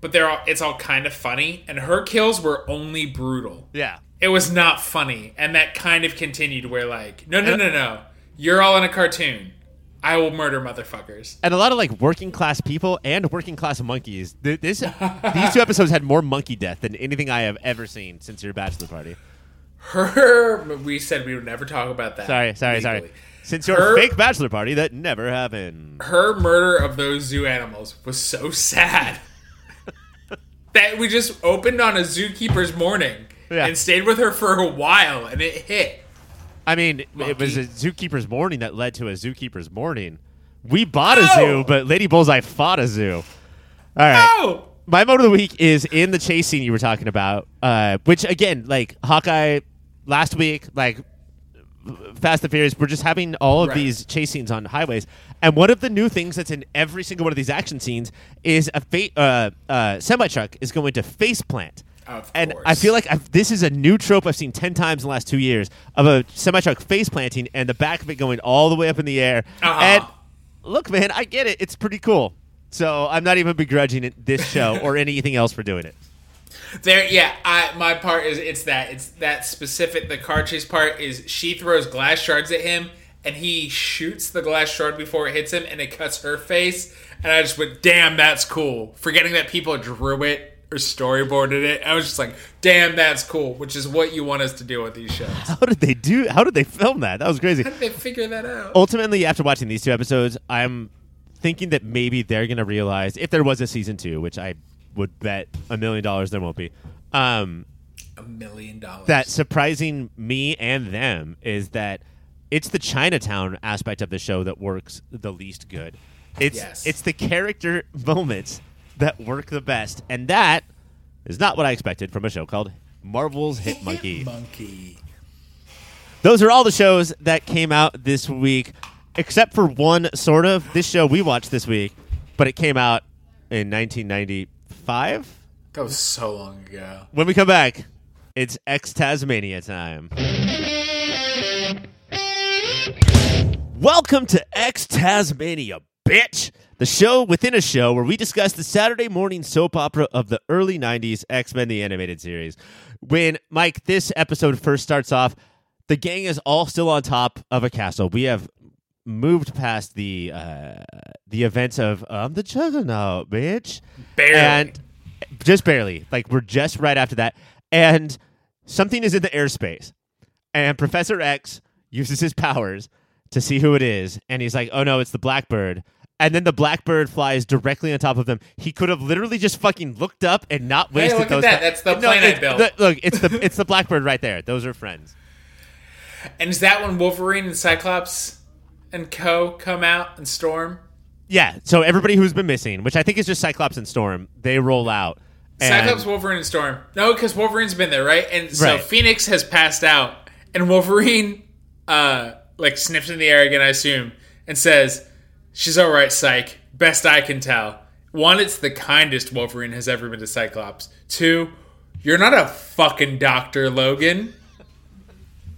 but they're all, it's all kind of funny, and her kills were only brutal. Yeah. It was not funny, and that kind of continued where like, no, no, no, no, you're all in a cartoon. I will murder motherfuckers. and a lot of like working class people and working class monkeys. This these two episodes had more monkey death than anything I have ever seen since your bachelor party. Her, we said we would never talk about that. Sorry, sorry, sorry. Since your Her- fake bachelor party that never happened. Her murder of those zoo animals was so sad that we just opened on a zookeeper's morning Yeah. and stayed with her for a while, and it hit. I mean, it was a zookeeper's morning that led to a zookeeper's morning. We bought a zoo, but Lady Bullseye fought a zoo. All right. Oh, My moment of the week is in the chase scene you were talking about, uh, which again, like Hawkeye last week, like Fast and Furious, we're just having all of Right. these chase scenes on highways. And one of the new things that's in every single one of these action scenes is a fa- uh, uh, semi truck is going to face plant. Of and course. I feel like I've, this is a new trope I've seen 10 times in the last two years of a semi truck face planting and the back of it going all the way up in the air. Uh-huh. And look, man, I get it. It's pretty cool. So I'm not even begrudging it, this show or anything else for doing it. There, yeah. I my part is it's that it's that specific. The car chase part is she throws glass shards at him, and he shoots the glass shard before it hits him, and it cuts her face. And I just went, "Damn, that's cool." Forgetting that people drew it or storyboarded it, I was just like, "Damn, that's cool," which is what you want us to do with these shows. How did they do? How did they film that? That was crazy. How did they figure that out? ultimately after watching these two episodes i'm thinking that maybe they're going to realize if there was a season two which i would bet a million dollars there won't be um, A million dollars. that surprising me and them is that it's the chinatown aspect of the show that works the least good it's Yes. it's the character moments that work the best and that is not what i expected from a show called marvel's hit monkey monkey. those are all the shows that came out this week, except for one sort of. This show we watched this week, but it came out in 1995. That was so long ago. When we come back, it's X Tazmania time. Welcome to X Tazmania, bitch! The show within a show where we discuss the Saturday morning soap opera of the early 90s, X Men the Animated Series. When, Mike, this episode first starts off, the gang is all still on top of a castle. We have moved past the uh, the events of um, the Juggernaut, bitch. Barely. And just barely. Like we're just right after that. And something is in the airspace. And Professor X uses his powers to see who it is. And he's like, oh no, it's the Blackbird. And then the Blackbird flies directly on top of them. He could have literally just fucking looked up and not Hey, wasted look at those. that. That's the No, plane I built. the- look, it's the it's the Blackbird right there. Those are friends. And is that when Wolverine and Cyclops and Co come out and storm? Yeah. So everybody who's been missing, which I think is just Cyclops and Storm, they roll out. And- Cyclops, Wolverine, and Storm. No, because Wolverine's been there, right? And so Right. Phoenix has passed out, and Wolverine, uh, like sniffs in the air again, I assume, and says, "She's all right, Psych. Best I can tell. One, it's the kindest Wolverine has ever been to Cyclops. Two, you're not a fucking doctor, Logan.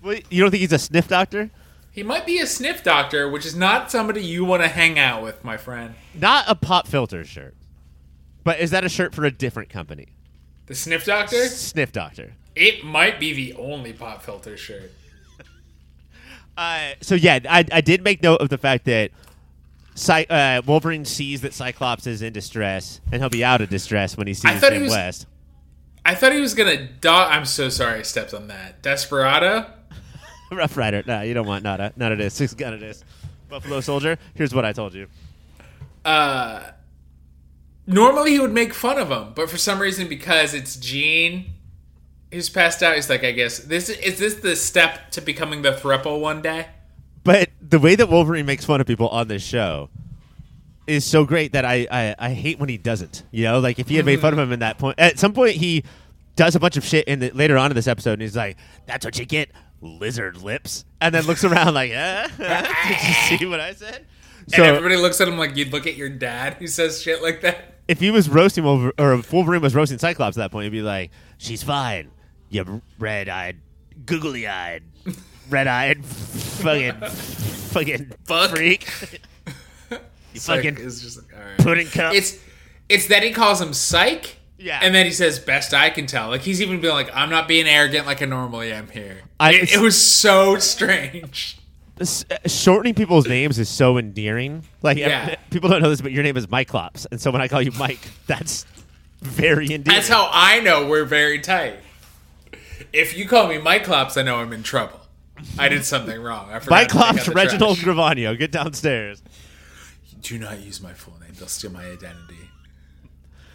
Wait, you don't think he's a sniff doctor? He might be a sniff doctor, which is not somebody you want to hang out with, my friend. Not a pop filter shirt. But is that a shirt for a different company? The sniff doctor? Sniff doctor. It might be the only pop filter shirt. Uh, so yeah, I, I did make note of the fact that Cy- uh, Wolverine sees that Cyclops is in distress, and he'll be out of distress when he sees Jim West. I thought he was gonna die. I'm so sorry I stepped on that. Desperado? Rough Rider. No, you don't want nada. Of this. Six gun of this. Buffalo Soldier. Here's what I told you. Uh, normally he would make fun of him, but for some reason, because it's Jean who's passed out, he's like, I guess this is this the step to becoming the thruple one day. But the way that Wolverine makes fun of people on this show is so great that I, I, I hate when he doesn't. You know, like if he had made fun of him in that point, at some point he does a bunch of shit in the, later on in this episode, and he's like, "That's what you get, lizard lips," and then looks around like, eh? "Did you see what I said?" and everybody looks at him like you'd look at your dad who says shit like that. if he was roasting Wolverine, or if Wolverine was roasting Cyclops at that point, he'd be like, "She's fine, you red-eyed, googly-eyed, red-eyed, fucking, fucking Fuck. freak." you Psych fucking is just like, all right. pudding cup. It's it's that he calls him psych. Yeah. And then he says, "Best I can tell." Like he's even being like, "I'm not being arrogant like I normally am here." I- it, it was so strange. S- uh, shortening people's names is so endearing. Like Yeah. people don't know this, but your name is Mike Klops, and so when I call you Mike, that's very endearing. That's how I know we're very tight. If you call me Mike Klops, I know I'm in trouble. I did something wrong. I forgot Mike to take out Klops, the Reginald trash. Gravano, get downstairs. Do not use my full name. They'll steal my identity.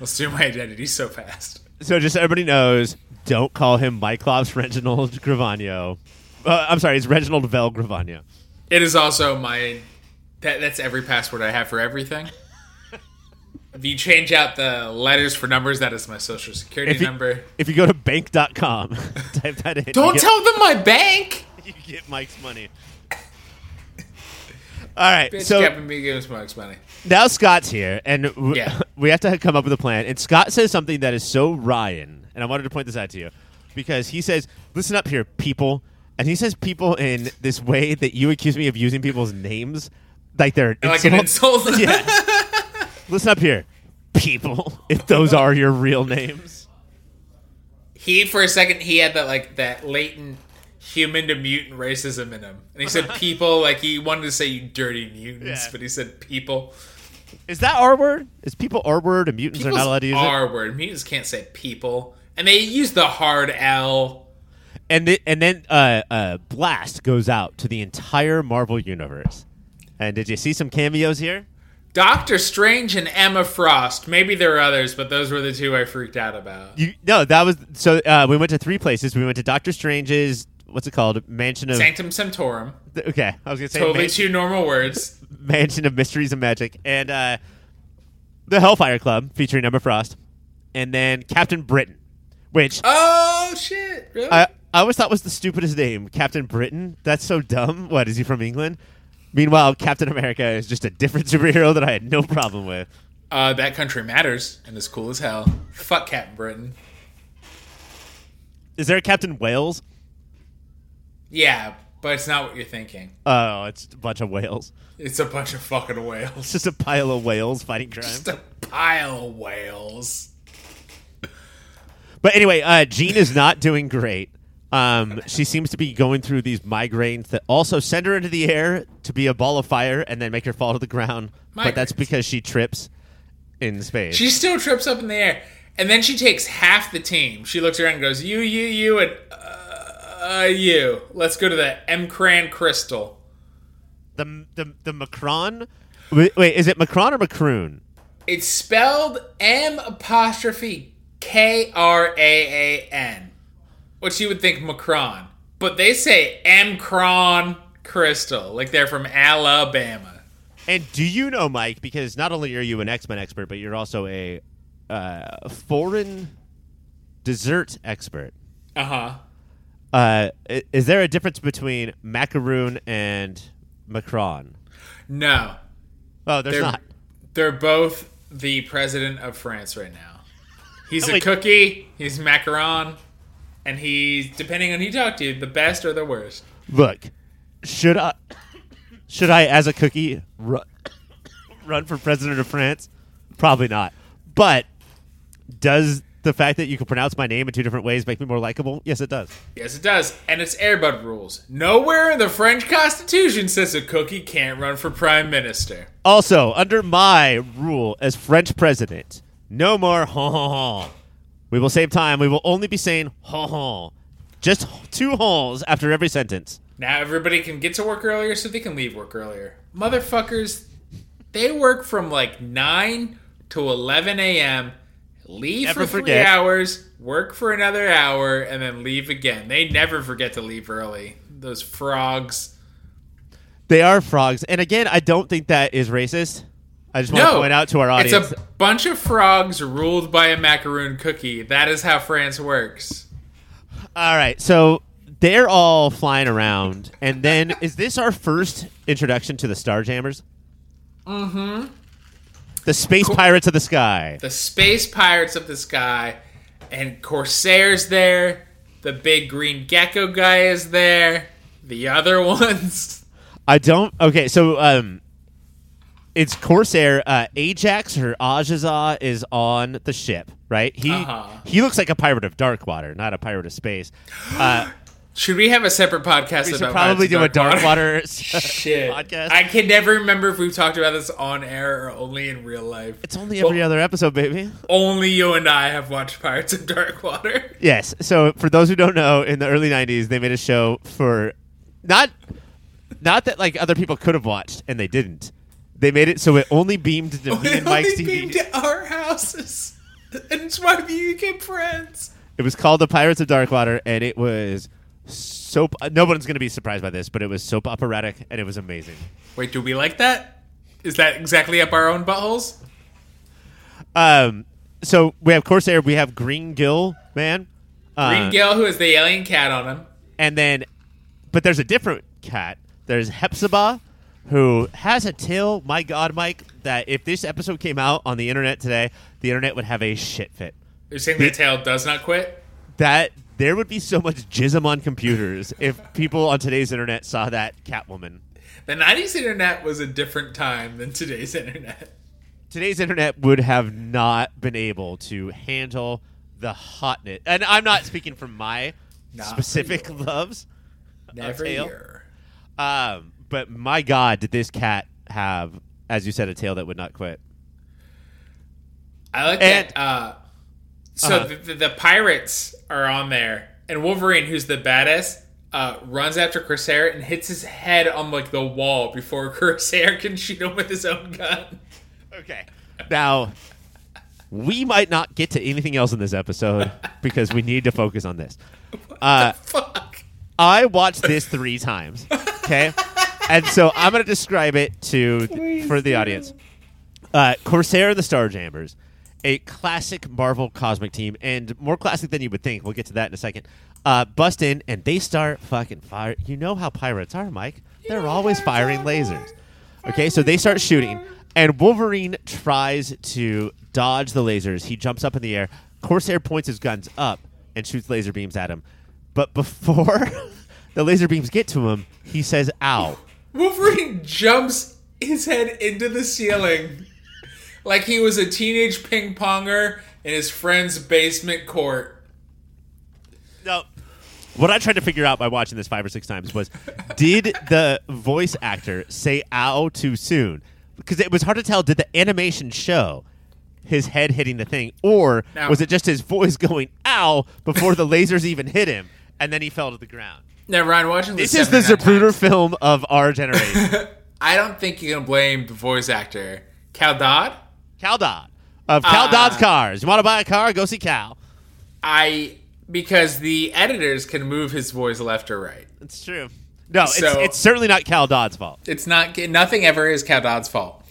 Steal my identity so fast. So just so everybody knows, don't call him Mike Klops, Reginald Gravano. Uh, I'm sorry, it's Reginald Vel Gravano. It is also my. That, that's every password I have for everything. if you change out the letters for numbers, that is my social security If you, number. if you go to bank.com, type that in. Don't get- tell them my bank. you get Mike's money. All right, Bitch, so Captain B gives Mike's money. now Scott's here, and w- Yeah. we have to come up with a plan. And Scott says something that is so Ryan, and I wanted to point this out to you because he says, "Listen up here, people," and he says "people" in this way that you accuse me of using people's names like they're Like an insult. yeah. Listen up here, people. If those are your real names, he for a second he had that like that latent human to mutant racism in him, and he said people like he wanted to say you dirty mutants, Yeah. but he said people. is that our word? Is people our word, and mutants People's are not allowed to use? R word. Mutants can't say people, and they use the hard L. and th- and then uh, uh, blast goes out to the entire Marvel universe. And did you see some cameos here? Doctor Strange and Emma Frost. Maybe there are others, but those were the two I freaked out about. You no, that was so. Uh, we went to three places. We went to Doctor Strange's what's it called? Mansion of Sanctum Sanctorum. okay. I was gonna say Totally man- two normal words. Mansion of Mysteries and Magic, and uh, the Hellfire Club featuring Emma Frost, and then Captain Britain, which Oh shit! Really? I I always thought was the stupidest name, Captain Britain. That's so dumb. What is he from England? Meanwhile, Captain America is just a different superhero that I had no problem with. uh, that country matters and is cool as hell. Fuck Captain Britain. Is there a Captain Wales? Yeah, but it's not what you're thinking. Oh, it's a bunch of whales. It's a bunch of fucking whales. It's just a pile of whales fighting crime. Just a pile of whales. But anyway, uh, Jean is not doing great. Um, she seems to be going through these migraines that also send her into the air to be a ball of fire and then make her fall to the ground. But that's because she trips in space. She still trips up in the air, and then she takes half the team. She looks around and goes, "You, you, you, and uh, uh, you. Let's go to the M'Kraan Crystal." the the the Macron. Wait, wait, is it Macron or Macroon? It's spelled M apostrophe K R A A N, which you would think Macron, but they say M. Cron Crystal, like they're from Alabama. And do you know, Mike? Because not only are you an X Men expert, but you're also a uh, foreign dessert expert. Uh huh. Uh, is there a difference between macaroon and Macron? No, Oh, there's they're not. they're both the president of France right now. He's a cookie. He's macaron, and he's depending on who you talk to, the best or the worst. Look, should I, should I, as a cookie, run, run for president of France? Probably not. But does the fact that you can pronounce my name in two different ways make me more likable? Yes, it does. Yes, it does, and it's Airbud rules. Nowhere in the French Constitution says a cookie can't run for prime minister. Also, under my rule as French president, no more ha ha ha. We will save time. We will only be saying ha ha. Just two halls after every sentence. Now everybody can get to work earlier so they can leave work earlier. Motherfuckers, they work from like 9 to 11 a.m., leave Never for three forget. hours, work for another hour, and then leave again. They never forget to leave early. Those frogs. They are frogs. And again, I don't think that is racist. I just want to No, point out to our audience. it's a bunch of frogs ruled by a macaroon cookie. That is how France works. All right, so they're all flying around, and then is this our first introduction to the Starjammers? Mm-hmm. The space pirates of the sky. the space pirates of the sky, and Corsair's there. The big green gecko guy is there. The other ones. I don't. Okay, so um, it's Corsair. Uh, Ajax or Ajaza is on the ship, right? He Uh-huh. he looks like a pirate of Darkwater, not a pirate of space. Uh, Should we have a separate podcast we should about probably do a dark water, Darkwater Shit. podcast. I can never remember if we've talked about this on air or only in real life. it's only every Well, other episode, baby. Only you and I have watched Pirates of Dark Water. Yes. So for those who don't know, in the early '90s, they made a show for not not that like other people could have watched and they didn't. They made it so it only beamed to me and Mike's only TV. beamed to our houses. And it's why we became friends. It was called The Pirates of Dark Water, and it was soap. No one's going to be surprised by this, but it was soap operatic, and it was amazing. Wait, do we like that? Is that exactly up our own buttholes? Um, so we have Corsair, we have Green Gill Man, uh, Green Gill, who is the alien cat on him. and then but there's a different cat. There's Hepzibah, who has a tail. My God, Mike, that if this episode came out on the internet today, the internet would have a shit fit. You're saying the tail does not quit? That there would be so much jism on computers if people on today's internet saw that Catwoman. The 90s internet was a different time than today's internet. Today's internet would have not been able to handle the hotness. And I'm not speaking from my Not specific loves. Never here. Um, but my God, did this cat have, as you said, a tail that would not quit? I like And- that. Uh, so Uh-huh. the, the, the pirates are on there, and Wolverine, who's the baddest, uh, runs after Corsair and hits his head on like the wall before Corsair can shoot him with his own gun. Okay. Now, we might not get to anything else in this episode because we need to focus on this. Uh, Fuck. I watched this three times. Okay, and so I'm going to describe it to for the audience. Uh, Corsair and the Starjammers, a classic Marvel cosmic team, and more classic than you would think. We'll get to that in a second. Uh, bust in and they start fucking fire. You know how pirates are, Mike. They're always firing lasers. Okay, so they start shooting, and Wolverine tries to dodge the lasers. He jumps up in the air. Corsair points his guns up and shoots laser beams at him. But before the laser beams get to him, he says, "Ow!" Wolverine jumps his head into the ceiling like he was a teenage ping ponger in his friend's basement court. No. What I tried to figure out by watching this five or six times was, did the voice actor say "ow" too soon? Because it was hard to tell. Did the animation show his head hitting the thing, or Now- was it just his voice going "ow" before the lasers even hit him, and then he fell to the ground? Now, Ryan, watching This this is the seven or Zapruder times, film of our generation. I don't think you can blame the voice actor. Cal Dodd? Cal Dodd of Cal Uh, Dodd's Cars. You want to buy a car? Go see Cal. I because the editors can move his voice left or right. It's true. No, it's, So- it's certainly not Cal Dodd's fault. It's not nothing ever is Cal Dodd's fault.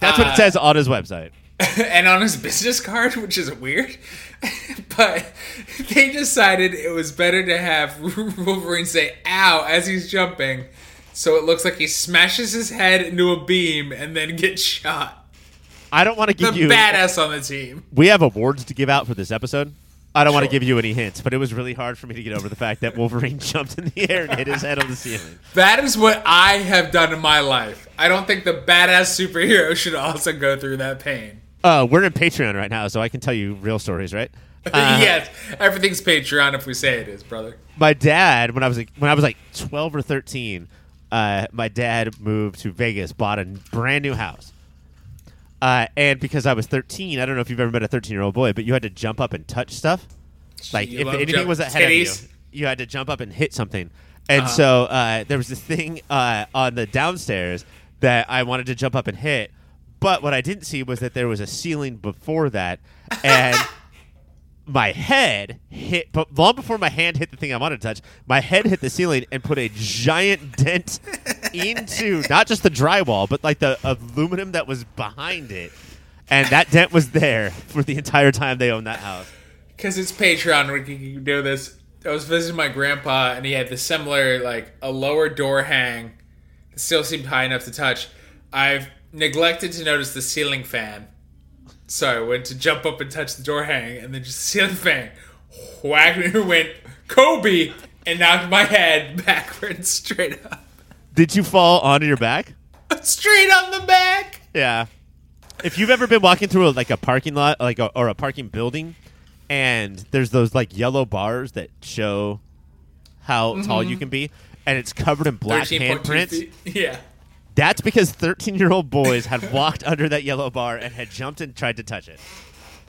That's what Uh, it says on his website. and on his business card, which is weird. but they decided it was better to have Wolverine say "ow" as he's jumping, so it looks like he smashes his head into a beam and then gets shot. I don't want to The give you. badass on the team. We have awards to give out for this episode. I don't want to give you any hints, but it was really hard for me to get over the fact that Wolverine jumped in the air and hit his head on the ceiling. That is what I have done in my life. I don't think the badass superhero should also go through that pain. Uh, we're in Patreon right now, so I can tell you real stories, right? Uh, yes, everything's Patreon if we say it is, brother. my dad when I was like, when I was like twelve or thirteen, uh, my dad moved to Vegas, bought a brand new house. Uh, and because I was thirteen, I don't know if you've ever met a thirteen-year-old boy, but you had to jump up and touch stuff. Like You if anything jump- was ahead of you, you had to jump up and hit something. And Uh-huh. so uh, there was this thing uh, on the downstairs that I wanted to jump up and hit, but what I didn't see was that there was a ceiling before that, and my head hit. But long before my hand hit the thing I wanted to touch, my head hit the ceiling and put a giant dent into not just the drywall, but like the aluminum that was behind it. And that dent was there for the entire time they owned that house. Because it's Patreon, we can do this. I was visiting my grandpa, and he had the similar, like, a lower door hang that still seemed high enough to touch. I've neglected to notice the ceiling fan. So I went to jump up and touch the door hang, and then just see the fan whacked me, went Kobe, and knocked my head backwards straight up. Did you fall onto your back? Straight on the back! Yeah. If you've ever been walking through a, like a parking lot, like a, or a parking building, and there's those like yellow bars that show how tall you mm-hmm. can be, and it's covered in black handprints. Yeah. That's because 13 year old boys had walked under that yellow bar and had jumped and tried to touch it.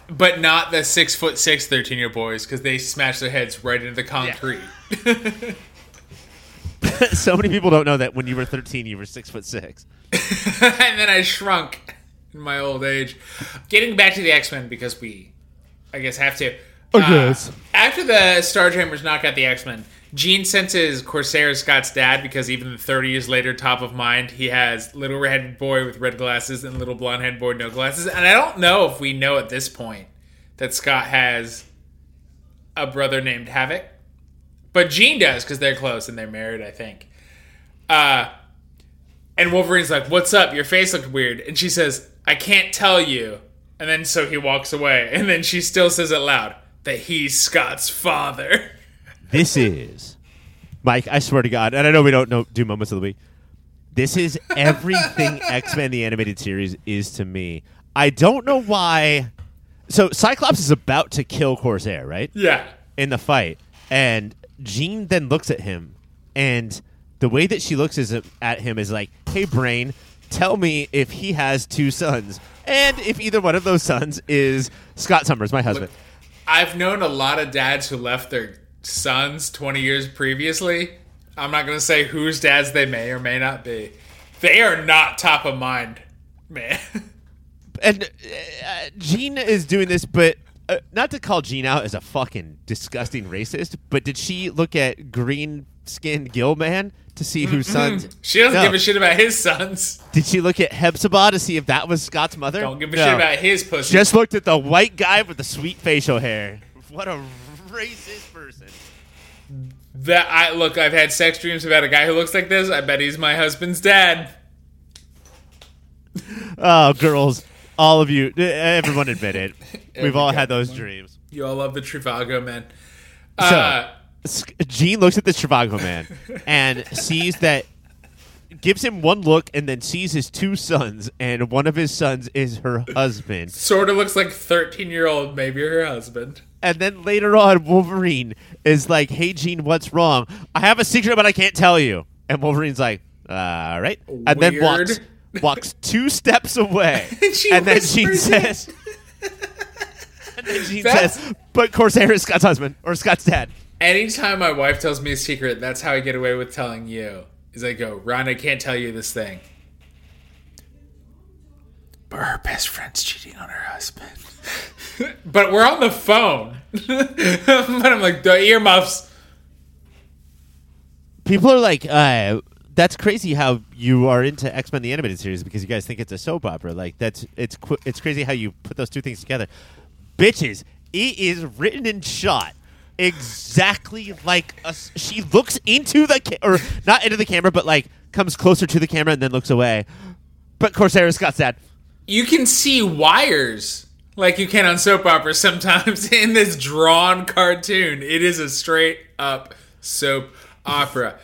But not the six foot six 13 year boys, because they smashed their heads right into the concrete. so many people don't know that when you were 13, you were six foot six. and then I shrunk in my old age. Getting back to the X Men because we, I guess, have to. Uh, guess. after the Starjammers knock out the X Men, Jean senses Corsair Scott's dad because even 30 years later, top of mind, he has little red boy with red glasses and little blonde head boy no glasses. And I don't know if we know at this point that Scott has a brother named Havoc, but Jean does because they're close and they're married, I think. Uh, and Wolverine's like, "What's up? Your face looked weird." And she says, "I can't tell you." And then so he walks away, and then she still says it loud that he's Scott's father. This is Mike. I swear to God, and I know we don't know, do moments of the week. This is everything X Men the animated series is to me. I don't know why. So Cyclops is about to kill Corsair, right? Yeah, in the fight, and Jean then looks at him, and the way that she looks is at him is like, "Hey, brain, tell me if he has two sons, and if either one of those sons is Scott Summers, my husband." I've known a lot of dads who left their sons 20 years previously. I'm not going to say whose dads they may or may not be. They are not top of mind, man. and uh, Jean is doing this, but uh, not to call Jean out as a fucking disgusting racist, but did she look at green skinned Gill Man to see whose sons? She doesn't No. give a shit about his sons. Did she look at Hepzibah to see if that was Scott's mother? Don't give a No. shit about his pussy. Just looked at the white guy with the sweet facial hair. What a racist. That I look. I've had sex dreams about a guy who looks like this. I bet he's my husband's dad. Oh, girls, all of you, everyone admit it. We've all had those dreams. You all love the Trivago man. So, Uh, Sk- Jean looks at the Trivago man and sees that, gives him one look, and then sees his two sons, and one of his sons is her husband. sort of looks like 13 year old, maybe her husband. And then later on, Wolverine is like, "Hey, Jean, what's wrong? I have a secret, but I can't tell you." And Wolverine's like, "All right," and then walks walks two steps away, and then Jean says, and then Jean That's- says, "But Corsair is Scott's husband or Scott's dad." Anytime my wife tells me a secret, that's how I get away with telling you. Is I go, Ron, I can't tell you this thing. But her best friend's cheating on her husband. but we're on the phone. but I'm like, the earmuffs. People are like, uh, "That's crazy how you are into X Men the animated series because you guys think it's a soap opera." Like that's it's qu- it's crazy how you put those two things together. Bitches, it is written and shot exactly like a, s- she looks into the ca- or not into the camera, but like comes closer to the camera and then looks away. But Corsair is Scott's dad. You can see wires like you can on soap operas sometimes in this drawn cartoon. It is a straight up soap opera.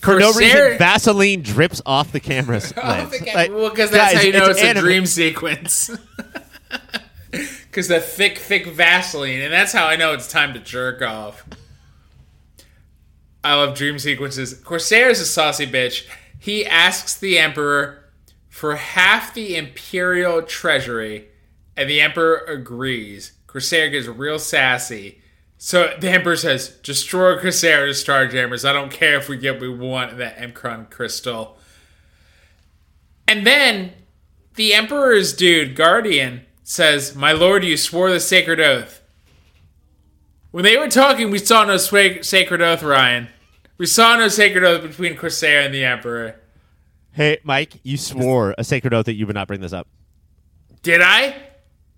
For no Corsair- reason, Vaseline drips off the camera I don't oh, lens. think Like, well, because that's guys, how you know it's, a anime. dream sequence. Because the thick, thick Vaseline, and that's how I know it's time to jerk off. I love dream sequences. Corsair is a saucy bitch. He asks the Emperor for half the Imperial treasury, and the Emperor agrees. Corsair gets real sassy. So the Emperor says, Destroy Corsair to Starjammers. I don't care if we get what we want that M'Kraan crystal. And then the Emperor's dude, Guardian, says, My lord, you swore the sacred oath. When they were talking, we saw no sacred oath, Ryan. We saw no sacred oath between Corsair and the Emperor. Hey, Mike, you swore a sacred oath that you would not bring this up. Did I?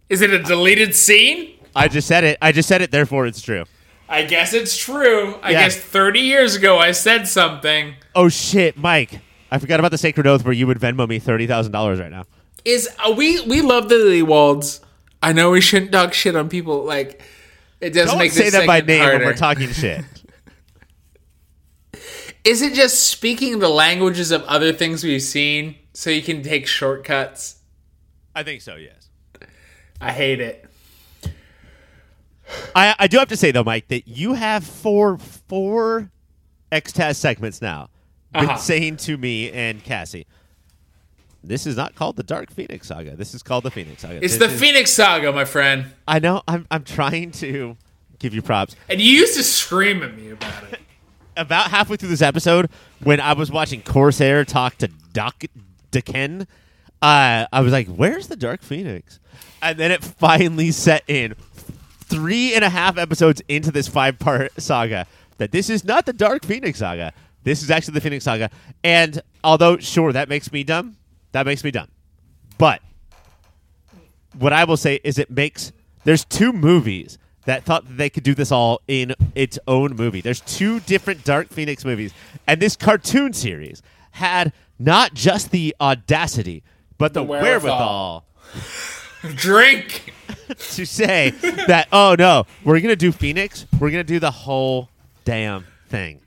Is it a deleted scene? I just said it. I just said it. Therefore, it's true. I guess it's true. I Yeah. guess 30 years ago I said something. Oh shit, Mike! I forgot about the sacred oath where you would Venmo me thirty thousand dollars right now. Is uh, we we love the Lewalds. I know we shouldn't talk shit on people like it does Don't make say that by segment name harder. when we're talking shit. Is it just speaking the languages of other things we've seen so you can take shortcuts? I think so. Yes. I hate it. I I do have to say though, Mike, that you have four four Xtaz segments now. Been Uh-huh. saying to me and Cassie, this is not called the Dark Phoenix Saga. This is called the Phoenix Saga. It's This the is- Phoenix Saga, my friend. I know. I'm I'm trying to give you props. And you used to scream at me about it. About halfway through this episode, when I was watching Corsair talk to Doc D'Ken, uh, I was like, "Where's the Dark Phoenix?" And then it finally set in, three and a half episodes into this five-part saga, that this is not the Dark Phoenix saga. This is actually the Phoenix saga. And although, sure, that makes me dumb, that makes me dumb. But what I will say is, it makes there's two movies that thought that they could do this all in its own movie. There's two different Dark Phoenix movies, and this cartoon series had not just the audacity, but the, The wherewithal. wherewithal. Drink. to say that oh no, we're gonna do Phoenix, we're gonna do the whole damn thing.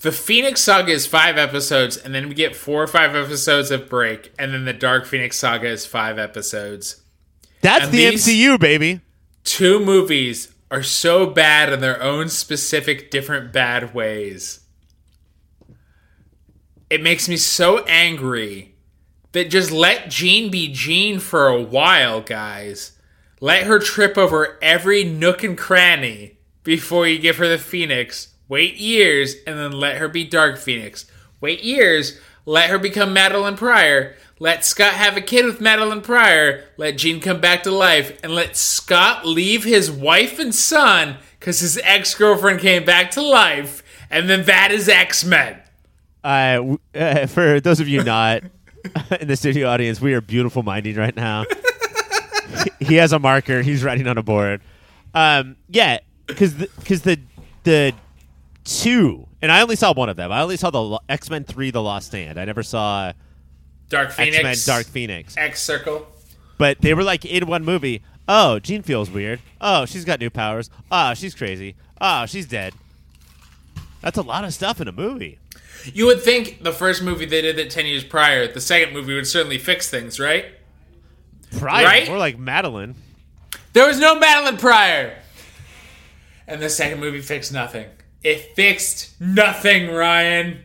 The Phoenix Saga is five episodes, and then we get four or five episodes of break, and then the Dark Phoenix Saga is five episodes. That's And the these- MCU, baby. Two movies are so bad in their own specific, different bad ways. It makes me so angry that just let Jean be Jean for a while, guys. Let her trip over every nook and cranny before you give her the Phoenix. Wait years and then let her be Dark Phoenix. Wait years, let her become Madelyne Pryor. Let Scott have a kid with Madelyne Pryor. Let Jean come back to life. And let Scott leave his wife and son because his ex girlfriend came back to life. And then that is X Men. Uh, uh, for those of you not in the studio audience, we are beautiful minding right now. he- he has a marker. He's writing on a board. Um, yeah, because because the, the two, and I only saw one of them. I only saw the X Men Three: The Lost Stand. I never saw Dark Phoenix. X Men Dark Phoenix. X Circle. But they were like in one movie. Oh, Jean feels weird. Oh, she's got new powers. Oh, she's crazy. Oh, she's dead. That's a lot of stuff in a movie. You would think the first movie they did it 10 years prior, the second movie would certainly fix things, right? Pryor, Right? more like Madelyne. There was no Madelyne Pryor. And the second movie fixed nothing. It fixed nothing, Ryan.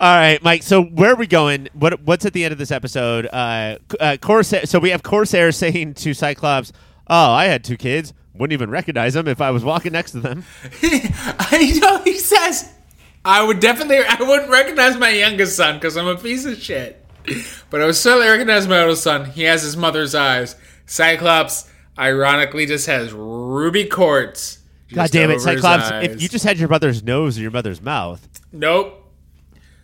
All right, Mike. So where are we going? What what's at the end of this episode? Uh, uh, Corsair. So we have Corsair saying to Cyclops, "Oh, I had two kids. Wouldn't even recognize them if I was walking next to them." I know he says, I would definitely, I wouldn't recognize my youngest son because I'm a piece of shit. But I would certainly recognize my oldest son. He has his mother's eyes. Cyclops, ironically, just has ruby quartz. God damn it, Cyclops! If you just had your mother's nose or your mother's mouth, Nope.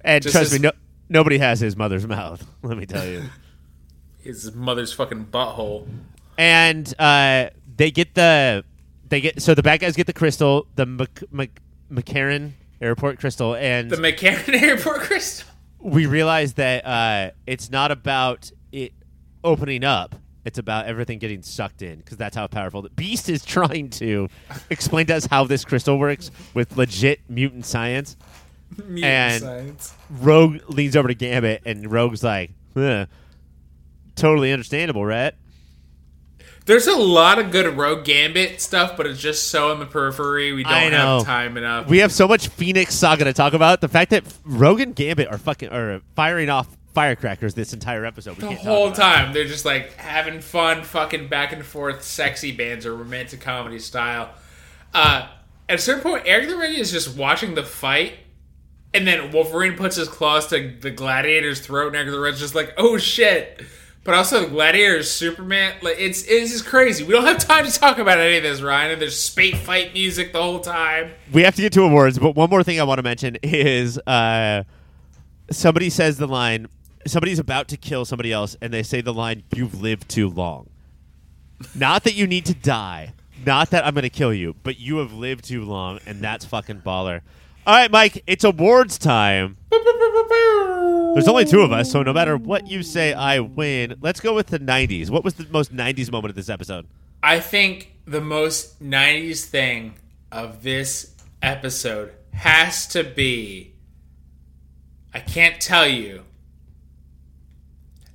And Just trust his- me, no, nobody has his mother's mouth. Let me tell you. His mother's fucking butthole. and uh, they get the they get so the bad guys get the crystal, the Mc, Mc, McCarran Airport crystal, and The McCarran Airport Crystal. we realize that uh, it's not about it opening up. It's about everything getting sucked in because that's how powerful. The Beast is trying to explain to us how this crystal works with legit mutant science. Mutant And- science. Rogue leans over to Gambit, and Rogue's like, huh, "Totally understandable, right?" There's a lot of good Rogue Gambit stuff, but it's just so in the periphery. We don't know. have time enough. We have so much Phoenix Saga to talk about. The fact that Rogue and Gambit are fucking are firing off firecrackers this entire episode. We the can't talk whole time they're just like having fun, fucking back and forth, sexy bands or romantic comedy style. Uh, at a certain point, Eric the Red is just watching the fight, and then Wolverine puts his claws to the gladiator's throat, and Red's just like, "Oh shit!" But also, the gladiator is Superman. Like it's it's just crazy. We don't have time to talk about any of this, Ryan. And there's spate fight music the whole time. We have to get to awards, but one more thing I want to mention is uh, somebody says the line. Somebody's about to kill somebody else, and they say the line, "You've lived too long." Not that you need to die. Not that I'm going to kill you, but you have lived too long, and that's fucking baller. All right, Mike, it's awards time. There's only two of us, so no matter what you say, I win. Let's go with the 90s. What was the most 90s moment of this episode? I think the most 90s thing of this episode has to be I can't tell you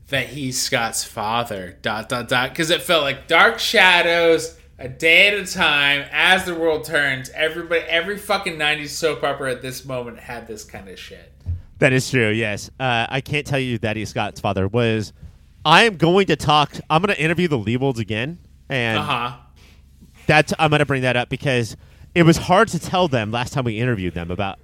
that he's Scott's father. Dot dot dot because it felt like dark shadows a day at a time as the world turns. Everybody every fucking 90s soap opera at this moment had this kind of shit. That is true. Yes, uh, I can't tell you that he's Scott's father was. I am going to talk. I'm going to interview the Lewalds again, and Uh-huh. that's I'm going to bring that up because it was hard to tell them last time we interviewed them about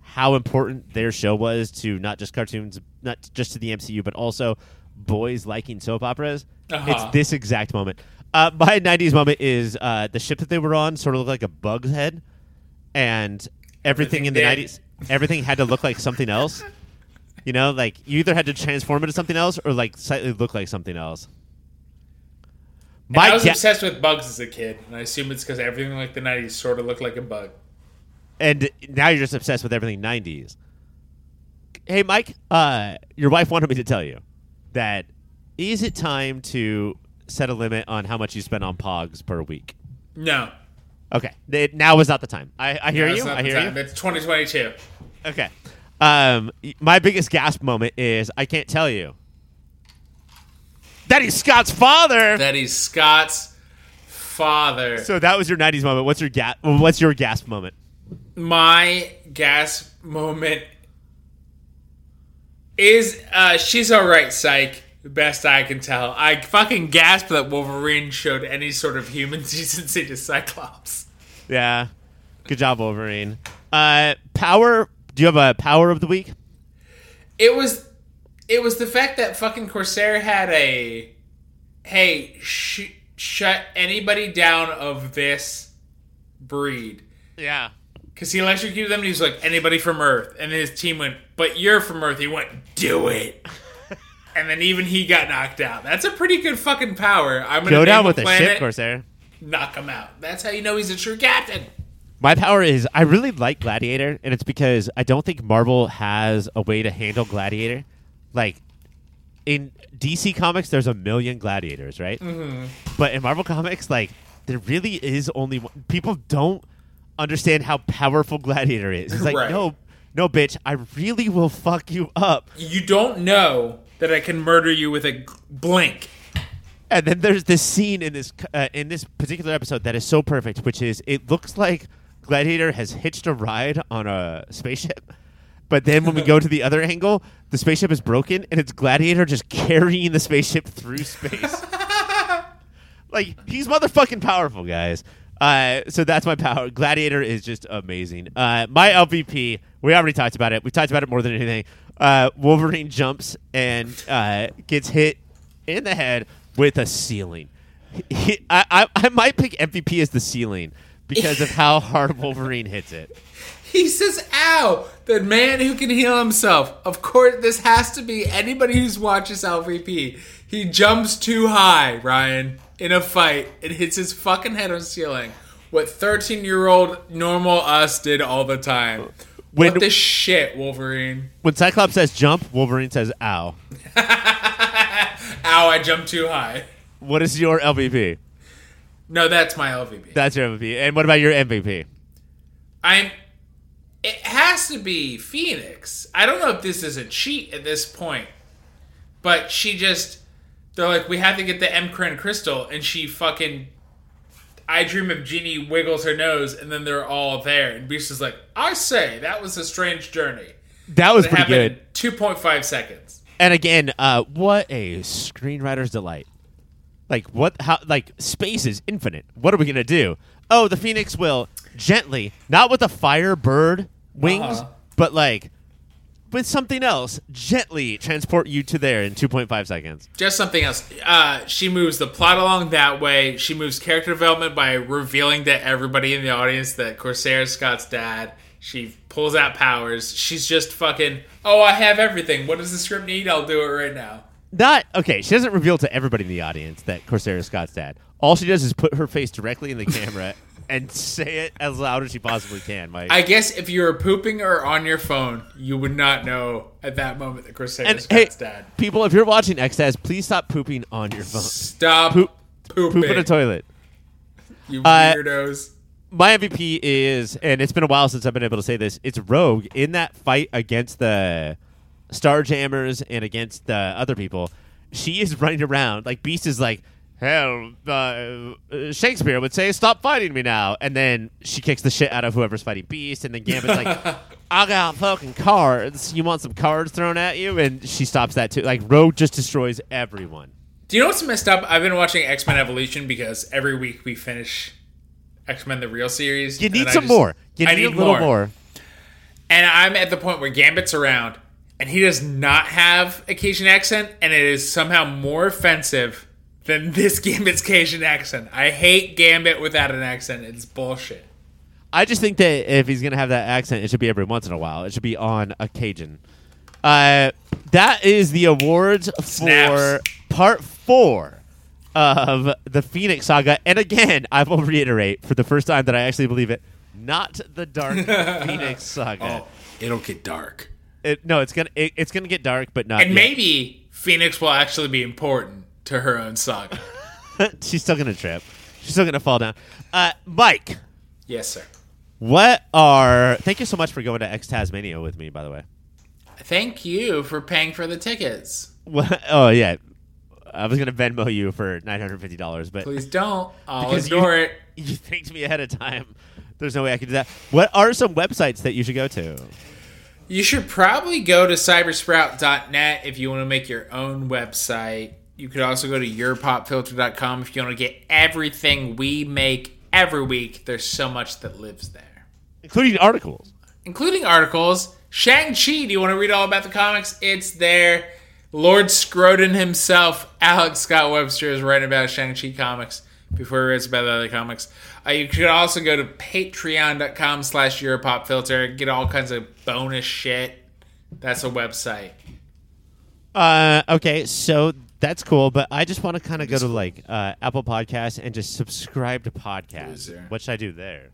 how important their show was to not just cartoons, not just to the MCU, but also boys liking soap operas. Uh-huh. It's this exact moment. Uh, my '90s moment is uh, the ship that they were on sort of looked like a bug's head, and everything, in the did. '90s, everything had to look like something else. You know, like you either had to transform into something else or like slightly look like something else. I was obsessed with bugs as a kid, and I assume it's because everything like the '90s sort of looked like a bug. and now you're just obsessed with everything 90s. Hey, Mike, uh, your wife wanted me to tell you that is it time to set a limit on how much you spend on Pogs per week? No, Okay, Th- now is not the time. I, I hear No, you. I hear time. you. It's 2022. Okay. Um, my biggest gasp moment is I can't tell you. That he's Scott's father. That he's Scott's father. so that was your '90s moment. What's your ga- What's your gasp moment? my gasp moment is uh she's all right psych best i can tell i fucking gasped that wolverine showed any sort of human decency to cyclops Yeah. Good job, Wolverine. Uh, power. Do you have a power of the week? it was it was the fact that fucking corsair had a hey sh- shut anybody down of this breed Yeah. Because he electrocuted them and he was like, anybody from Earth. And his team went, but you're from Earth. He went, do it. And then even he got knocked out. That's a pretty good fucking power. I'm going to Go down with a ship, Corsair. knock him out. That's how you know he's a true captain. My power is I really like Gladiator, and it's because I don't think Marvel has a way to handle Gladiator. Like in DC Comics, there's a million Gladiators, right? Mm-hmm. But in Marvel Comics, like there really is only one. People don't understand how powerful Gladiator is. It's like Right. no, no, bitch, I really will fuck you up. You don't know that I can murder you with a blink. And then there's this scene in this uh, in this particular episode that is so perfect, which is it looks like Gladiator has hitched a ride on a spaceship, but then when we go to the other angle, the spaceship is broken and it's Gladiator just carrying the spaceship through space. like he's motherfucking powerful, guys. Uh, so that's my power. Gladiator is just amazing. Uh, my LVP, we already talked about it. We talked about it more than anything. Uh, Wolverine jumps and uh, gets hit in the head with a ceiling. He, I, I, I might pick MVP as the ceiling because of how hard Wolverine hits it. He says, ow, the man who can heal himself. Of course, this has to be anybody who's watches LVP. He jumps too high, Ryan, in a fight and hits his fucking head on the ceiling. What 13 year old normal us did all the time. When- what the shit, Wolverine? When Cyclops says jump, Wolverine says ow. Ow, I jumped too high. What is your LVP? No, that's my LVP. That's your MVP. And what about your MVP? I'm. It has to be Phoenix. I don't know if this is a cheat at this point, but she just. They're like, we have to get the M crystal, and she fucking. I dream of Jeannie wiggles her nose, and then they're all there, and Beast is like, I say that was a strange journey. That was pretty good. two point five seconds. And again, uh, what a screenwriter's delight. Like what? How? Like space is infinite. What are we gonna do? Oh, the Phoenix will gently, not with a firebird wings, Uh-huh. but like with something else, gently transport you to there in 2.5 seconds. Just something else. Uh, she moves the plot along that way. She moves character development by revealing to everybody in the audience that Corsair is Scott's dad. She pulls out powers. She's just fucking, oh, I have everything. What does the script need? I'll do it right now. Not okay. She doesn't reveal to everybody in the audience that Corsair is Scott's dad. All she does is put her face directly in the camera and say it as loud as you possibly can. Mike. I guess if you were pooping or on your phone, you would not know at that moment that Corsair and is hey, dad. people, if you're watching XS, please stop pooping on your phone. Stop Poop- pooping, Poop in a toilet. you Uh, weirdos. My MVP is, and it's been a while since I've been able to say this. It's Rogue in that fight against the Starjammers and against the other people. She is running around like Beast is like, hell, uh, Shakespeare would say, "Stop fighting me now," and then she kicks the shit out of whoever's fighting Beast, and then Gambit's like, "I got fucking cards. You want some cards thrown at you?" And she stops that too. Like Rogue just destroys everyone. Do you know what's messed up? I've been watching X Men Evolution because every week we finish X Men the real series. You need some just- more. You I need, need a little more. more. And I'm at the point where Gambit's around, and he does not have a Cajun accent, and it is somehow more offensive than this Gambit's Cajun accent. I hate Gambit without an accent. It's bullshit. I just think that if he's gonna have that accent, it should be every once in a while. It should be on a Cajun. Uh, that is the awards for part four of the Phoenix Saga. And again, I will reiterate for the first time that I actually believe it, not the Dark Phoenix Saga. Oh, it'll get dark. It, no, it's gonna it, it's gonna get dark, but not. And yet. maybe Phoenix will actually be important to her own saga. she's still gonna trip. She's still gonna fall down. Uh, Mike, yes, sir. what are? Thank you so much for going to X Tazmania with me. By the way. Thank you for paying for the tickets. What, oh yeah, I was gonna Venmo you for nine hundred fifty dollars, but Please don't. I'll Because ignore you- it. you thanked me ahead of time. There's no way I could do that. What are some websites that you should go to? You should probably go to cybersprout.net if you want to make your own website. You could also go to yourpopfilter.com if you want to get everything we make every week. There's so much that lives there, Including articles. including articles. Shang-Chi, do you want to read all about the comics? It's there. Lord Scroden himself, Alex Scott Webster, is writing about Shang-Chi comics before he writes about the other comics. Uh, you could also go to patreon.com slash yourpopfilter, get all kinds of bonus shit. That's a website. Uh, okay, so that's cool, but I just want to kind of go to like uh, Apple Podcasts and just subscribe to podcasts. What should I do there?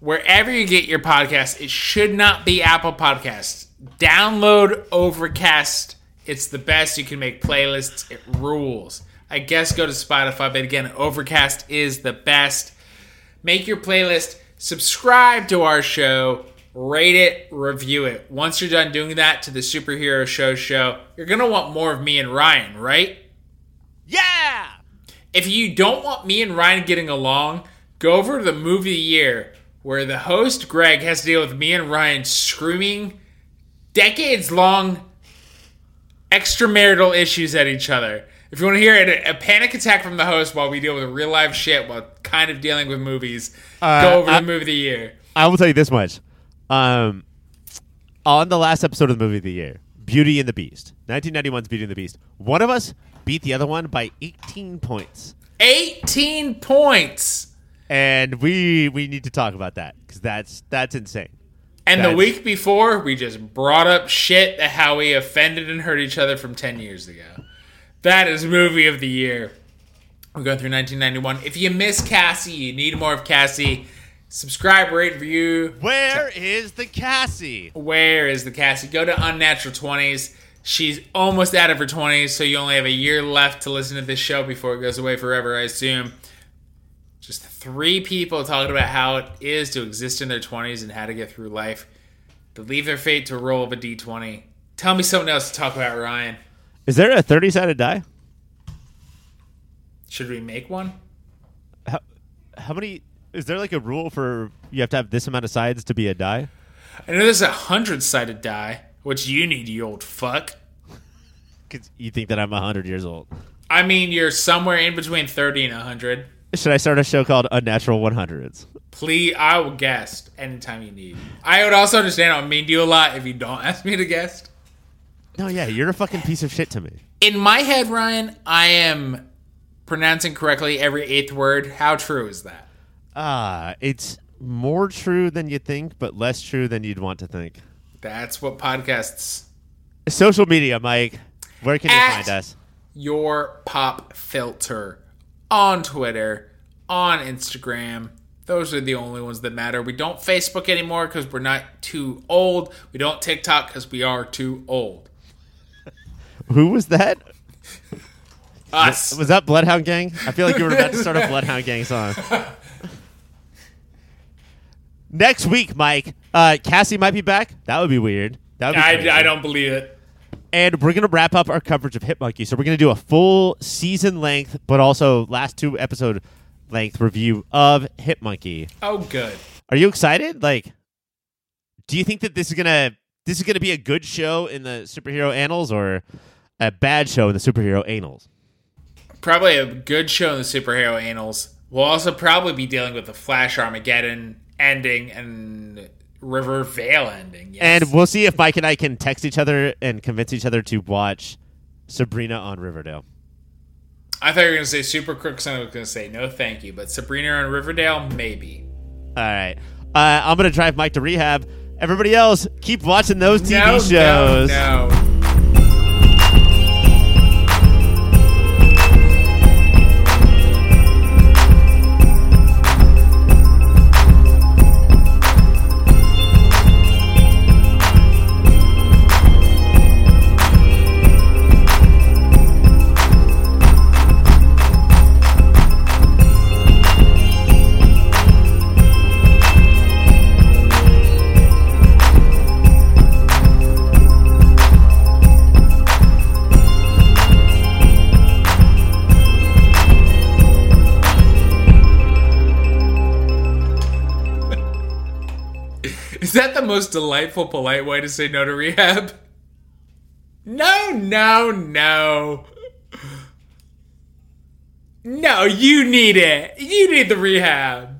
Wherever you get your podcast, it should not be Apple Podcasts. Download Overcast. It's the best. You can make playlists. It rules. I guess go to Spotify, but again, Overcast is the best. Make your playlist. Subscribe to our show. Rate it, review it. Once you're done doing that to the Superhero Show show, you're going to want more of me and Ryan, right? Yeah. If you don't want me and Ryan getting along, go over to the movie of the year where the host Greg has to deal with me and Ryan screaming decades long extramarital issues at each other. If you want to hear it, a panic attack from the host while we deal with real life shit while kind of dealing with movies, Uh, go over I- the movie of the year. I will tell you this much. Um, on the last episode of the movie of the year, Beauty and the Beast, 1991's Beauty and the Beast, one of us beat the other one by 18 points. 18 points. And we we need to talk about that because that's that's insane. And the week before, we just brought up shit that how we offended and hurt each other from 10 years ago. That is movie of the year. We're going through 1991. If you miss Cassie, you need more of Cassie. Subscribe, rate, review. Where is the Cassie? Where is the Cassie? Go to Unnatural 20s. She's almost out of her 20s, so you only have a year left to listen to this show before it goes away forever, I assume. Just three people talking about how it is to exist in their 20s and how to get through life. To leave their fate to roll of a d20. Tell me something else to talk about, Ryan. Is there a 30 sided die? Should we make one? How, how many? Is there like a rule for you have to have this amount of sides to be a die? I know there's a hundred sided die, which you need, you old fuck. Because you think that I'm 100 years old. I mean, you're somewhere in between 30 and 100. Should I start a show called Unnatural 100s? Please, I will guest anytime you need. I would also understand I would mean to you a lot if you don't ask me to guest. No, yeah, you're a fucking piece of shit to me. In my head, Ryan, I am pronouncing correctly every eighth word. How true is that? Ah, it's more true than you think, but less true than you'd want to think. That's what podcasts. Social media, Mike. Where can you find us? Your pop filter on Twitter, on Instagram. Those are the only ones that matter. We don't Facebook anymore because we're not too old. We don't TikTok because we are too old. Who was that? Us. Was that Bloodhound Gang? I feel like you were about to start a Bloodhound Gang song. Next week, Mike, uh, Cassie might be back. That would be weird. That would be crazy. I, I don't believe it. And we're gonna wrap up our coverage of Hit-Monkey. So we're gonna do a full season length, but also last two episode length review of Hit-Monkey. Oh, good. Are you excited? Like, do you think that this is gonna this is gonna be a good show in the superhero annals or a bad show in the superhero annals? Probably a good show in the superhero annals. We'll also probably be dealing with the Flash Armageddon ending and Rivervale ending. Yes. And we'll see if Mike and I can text each other and convince each other to watch Sabrina on Riverdale. I thought you were going to say Super Crooks, and I was going to say no, thank you. But Sabrina on Riverdale, maybe. All right. Uh, I'm gonna drive Mike to rehab. Everybody else, keep watching those TV no, shows. No, no. That the most delightful, polite way to say no to rehab? No, no, no. No, you need it. You need the rehab.